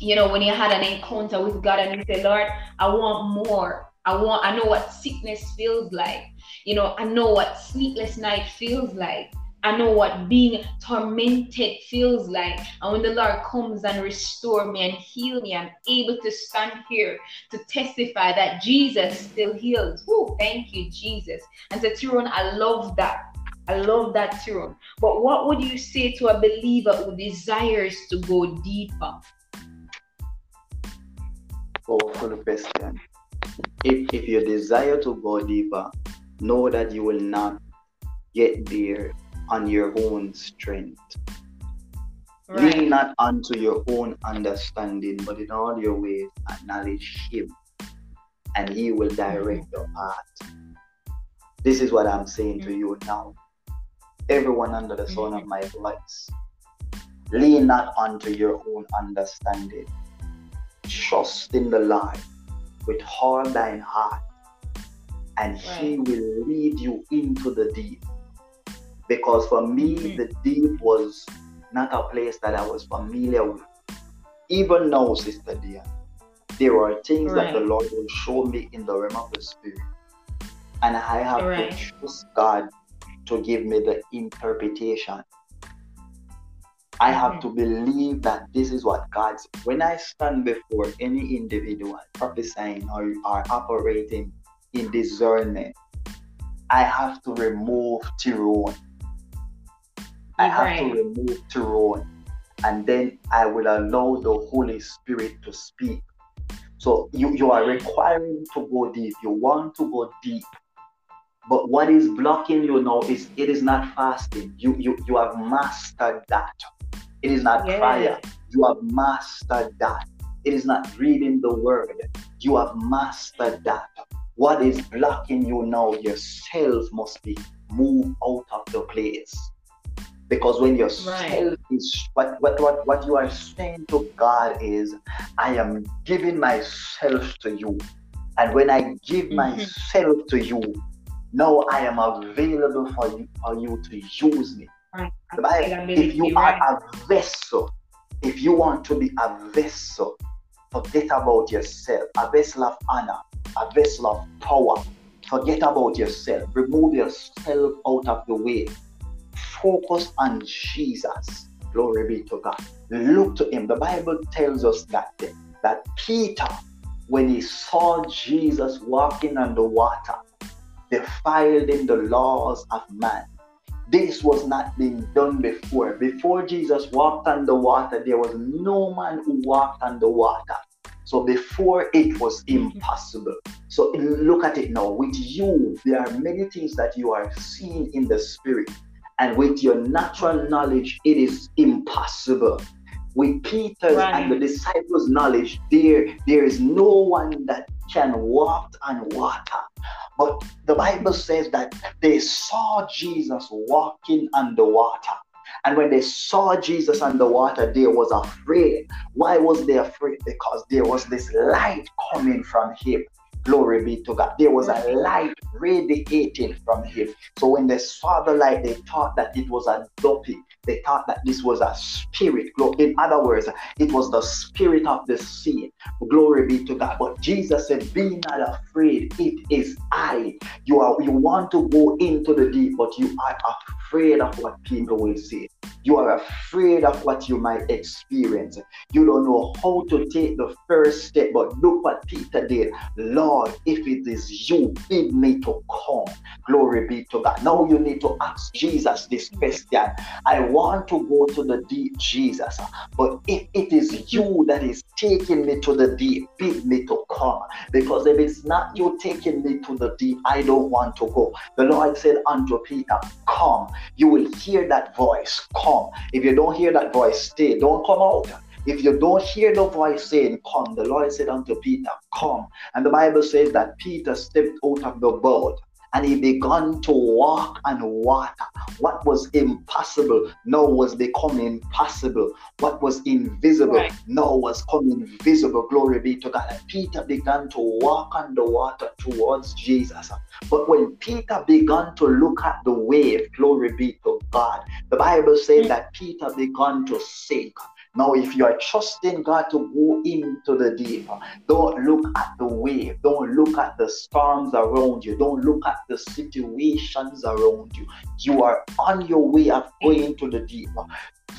You know, when you had an encounter with God and you say, Lord, I want more. I want. I know what sickness feels like. You know, I know what sleepless night feels like. I know what being tormented feels like. And when the Lord comes and restore me and heal me, I'm able to stand here to testify that Jesus still heals. Woo, thank you, Jesus. And so, Terone, I love that. I love that, Terone. But what would you say to a believer who desires to go deeper? Powerful question. If, if you desire to go deeper, know that you will not get there on your own strength. Right. Lean not unto your own understanding, but in all your ways acknowledge Him, and He will direct your path. This is what I'm saying to you now. Everyone under the sound of my voice, lean not unto your own understanding. Trust in the Lord with all thine heart, and right. He will lead you into the deep. Because for me, mm-hmm. the deep was not a place that I was familiar with. Even now, Sister Dear, there are things right. that the Lord will show me in the realm of the Spirit. And I have right. to trust God to give me the interpretation. I have to believe that this is what God's. When I stand before any individual prophesying or, or operating in discernment, I have to remove Terone I have right. to remove Terone and then I will allow the Holy Spirit to speak. So you, you are requiring to go deep. You want to go deep. But what is blocking you now is it is not fasting. You you you have mastered that. It is not yeah. prayer. You have mastered that. It is not reading the word. You have mastered that. What is blocking you now? Yourself must be moved out of the place. Because when yourself right. is what, what what what you are saying to God is, I am giving myself to you. And when I give mm-hmm. myself to you, now I am available for you for you to use me. Right. if you are a vessel, if you want to be a vessel, forget about yourself, a vessel of honor, a vessel of power. Forget about yourself. Remove yourself out of the way focus on Jesus. Glory be to God. Look to him. The Bible tells us that, that Peter, when he saw Jesus walking on the water, defiled in the laws of man. This was not being done before. Before Jesus walked on the water, there was no man who walked on the water. So before it was impossible. So look at it now. With you, there are many things that you are seeing in the spirit and with your natural knowledge, it is impossible. With Peter's right. and the disciples' knowledge, there, there is no one that can walk on water. But the Bible says that they saw Jesus walking on the water. And when they saw Jesus on the water, they was afraid. Why was they afraid? Because there was this light coming from him. Glory be to God. There was a light radiating from him. So when they saw the light, they thought that it was a duppy. They thought that this was a spirit. In other words, it was the spirit of the sea. Glory be to God. But Jesus said, Be not afraid. It is I. You are you want to go into the deep, but you are afraid of what people will say. You are afraid of what you might experience. You don't know how to take the first step. But look what Peter did. Lord, if it is you, bid me to come. Glory be to God. Now you need to ask Jesus this question. I want to go to the deep, Jesus. But if it is you that is taking me to the deep, bid me to come. Because if it's not you taking me to the deep, I don't want to go. The Lord said unto Peter, Come. You will hear that voice. Come come. If you don't hear that voice, stay. Don't come out. If you don't hear the voice saying, Come, the Lord said unto Peter, Come. And the Bible says that Peter stepped out of the boat and he began to walk on water. What was impossible now was becoming possible. What was invisible right. now was coming visible. Glory be to God. And Peter began to walk on the water towards Jesus. But when Peter began to look at the wave, glory be to God, the Bible says hmm. that Peter began to sink. Now, if you are trusting God to go into the deep, don't look at the wave, don't look at the storms around you, don't look at the situations around you. You are on your way of going to the deep.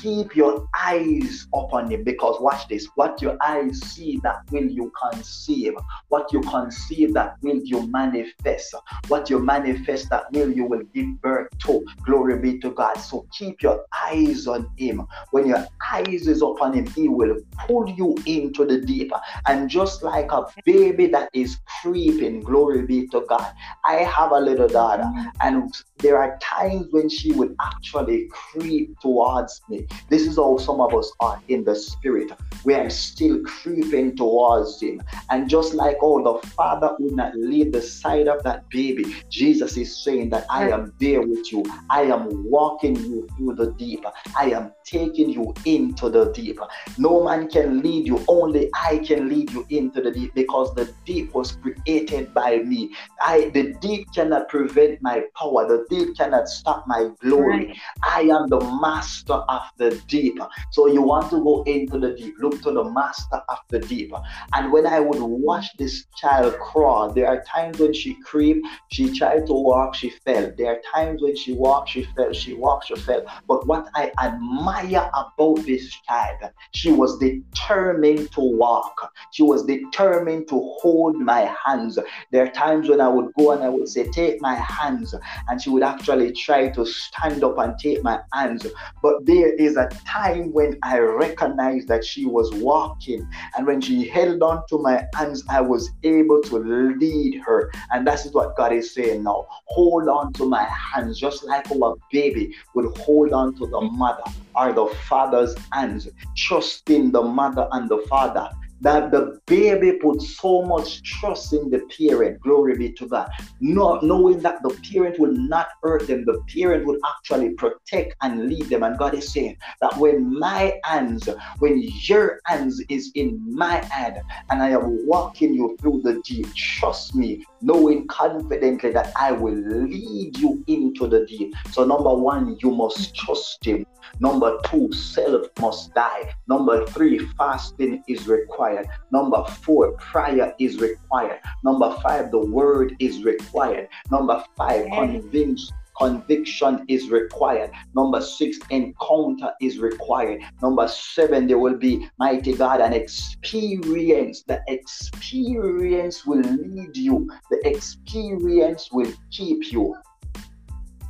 keep your eyes upon him because watch this what your eyes see that will you conceive. What you conceive that will you manifest. What you manifest that will you will give birth to. Glory be to god. So keep your eyes on him. When your eyes is upon him he will pull you into the deep. And just like a baby that is creeping glory be to god. I have a little daughter and there are times when she would actually creep towards me. This is how some of us are in the spirit. We are still creeping towards Him. And just like oh, the Father would not leave the side of that baby, Jesus is saying that I am there with you. I am walking you through the deep. I am taking you into the deep. No man can lead you, only I can lead you into the deep because the deep was created by me. I the deep cannot prevent my power. The deep cannot stop my glory. Right. I am the master of the deep. So you want to go into the deep, look to the master of the deep. And when I would watch this child crawl, there are times when she creep, she tried to walk, she fell. There are times when she walked, she fell, she walked, she fell. But what I admire about this child, she was determined to walk. She was determined to hold my hands. There are times when I would go and I would say, Take my hands. And she would actually try to stand up and take my hands. But there is a time when I recognized that she was walking. And when she held on to my hands, I was able to lead her. And that is what God is saying now. Hold on to my hands, just like our baby would hold on to the mother or the father's hands, trusting the mother and the father that the baby put so much trust in the parent. Glory be to God. Not knowing that the parent will not hurt them, the parent will actually protect and lead them. And God is saying that when my hands, when your hands is in my hand, and I am walking you through the deep, trust me, knowing confidently that I will lead you into the deep. So, number one, you must trust Him. Number two, self must die. Number three, fasting is required. Number four, prayer is required. Number five, the word is required. Number five, convince conviction is required. Number six, encounter is required. Number seven, there will be, mighty God, an experience. The experience will lead you, the experience will keep you.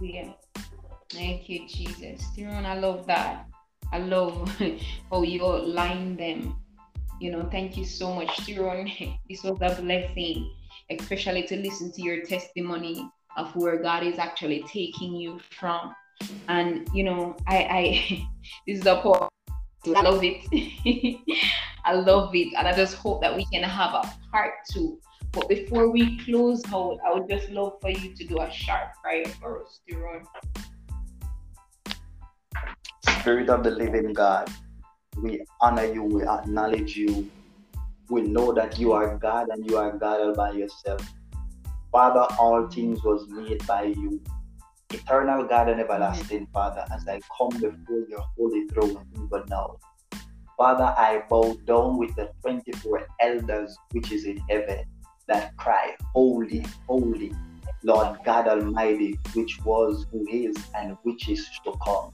Yeah. Thank you, Jesus. Terone, I love that. I love how you line them. You know, thank you so much, Terone. This was a blessing, especially to listen to your testimony of where God is actually taking you from. And you know, I, I this is a part. I love it. I love it, and I just hope that we can have a part two. But before we close out, I would just love for you to do a sharp prayer for us, Terone. Spirit of the living God, we honor you, we acknowledge you. We know that you are God and you are God all by yourself. Father, all things was made by you. Eternal God and everlasting Father, as I come before your holy throne even now. Father, I bow down with the 24 elders which is in heaven that cry, Holy, holy, Lord God Almighty, which was, who is, and which is to come.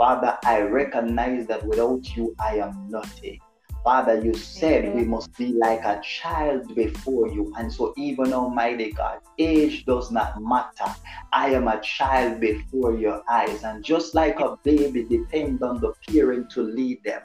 Father, I recognize that without you, I am nothing. Father, you said we must be like a child before you. And so, even Almighty God, age does not matter. I am a child before your eyes. And just like a baby depends on the parent to lead them,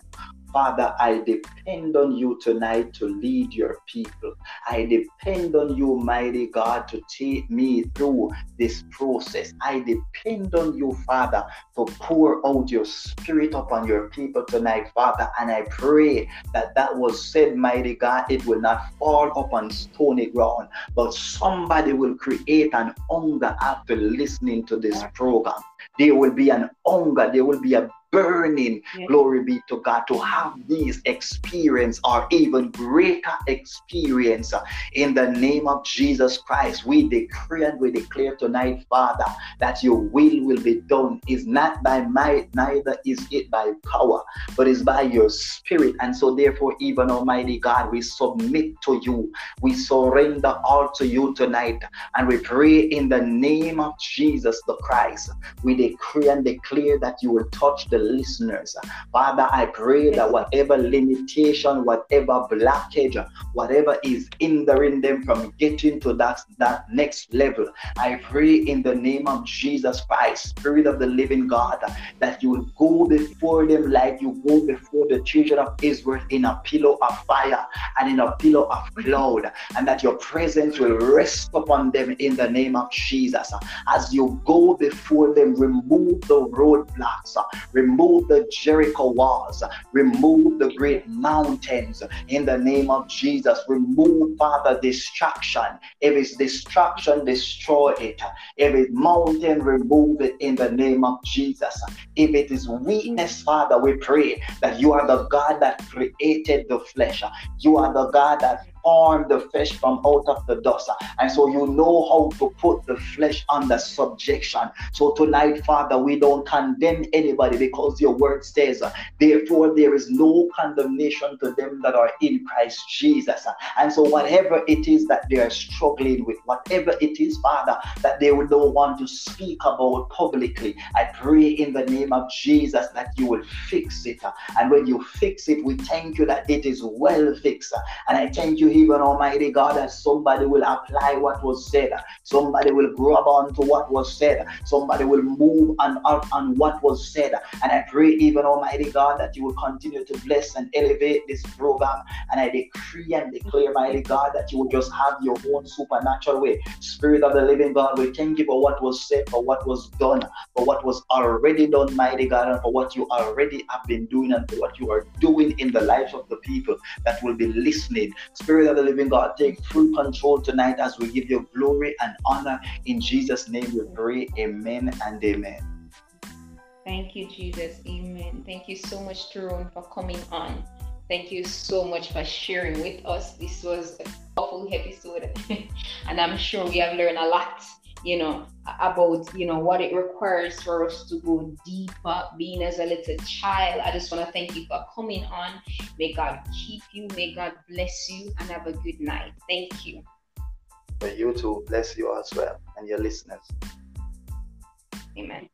Father, I depend on you tonight to lead your people. I depend on you, mighty God, to take me through this process. I depend on you, Father, to pour out your spirit upon your people tonight, Father. And I pray that that was said, mighty God, it will not fall upon stony ground, but somebody will create an hunger after listening to this program. There will be an hunger, there will be a burning, glory be to God, to have these experience or even greater experience in the name of Jesus Christ. We decree and we declare tonight, Father, that your will will be done. Is not by might, neither is it by power, but is by your spirit. And so, therefore, even Almighty God, we submit to you. We surrender all to you tonight. And we pray in the name of Jesus the Christ. We decree and declare that you will touch the listeners. Father, I pray that whatever limitation, whatever blockage, whatever is hindering them from getting to that, that next level, I pray in the name of Jesus Christ, Spirit of the living God, that you will go before them like you go before the children of Israel in a pillar of fire and in a pillar of cloud, and that your presence will rest upon them in the name of Jesus. As you go before them, remove the roadblocks, remove the Jericho walls, remove the great mountains in the name of Jesus. Remove, Father, destruction. If it's destruction, destroy it. If it's mountain, remove it in the name of Jesus. If it is weakness, Father, we pray that you are the God that created the flesh. You are the God that formed the flesh from out of the dust. And so you know how to put the flesh under subjection. So tonight, Father, we don't condemn anybody because your word says, therefore, there is no condemnation to them that are in Christ Jesus. And so, whatever it is that they are struggling with, whatever it is, Father, that they will not want to speak about publicly, I pray in the name of Jesus that you will fix it. And when you fix it, we thank you that it is well fixed. And I thank you even Almighty God that somebody will apply what was said, somebody will grab on to what was said, somebody will move on, on, on what was said. And I pray, even Almighty God, that you will continue to bless and elevate this program. And I decree and declare, Mighty God, that you will just have your own supernatural way. Spirit of the living God, we thank you for what was said, for what was done, for what was already done, mighty God, and for what you already have been doing and for what you are doing in the lives of the people that will be listening. Spirit The living God, take full control tonight as we give you glory and honor. In Jesus' name we pray. Amen and amen. Thank you, Jesus. Amen. Thank you so much, Terone, for coming on. Thank you so much for sharing with us. This was a powerful episode, and I'm sure we have learned a lot you know, about, you know, what it requires for us to go deeper, being as a little child. I just want to thank you for coming on. May God keep you. May God bless you and have a good night. Thank you. For you too. Bless you as well and your listeners. Amen.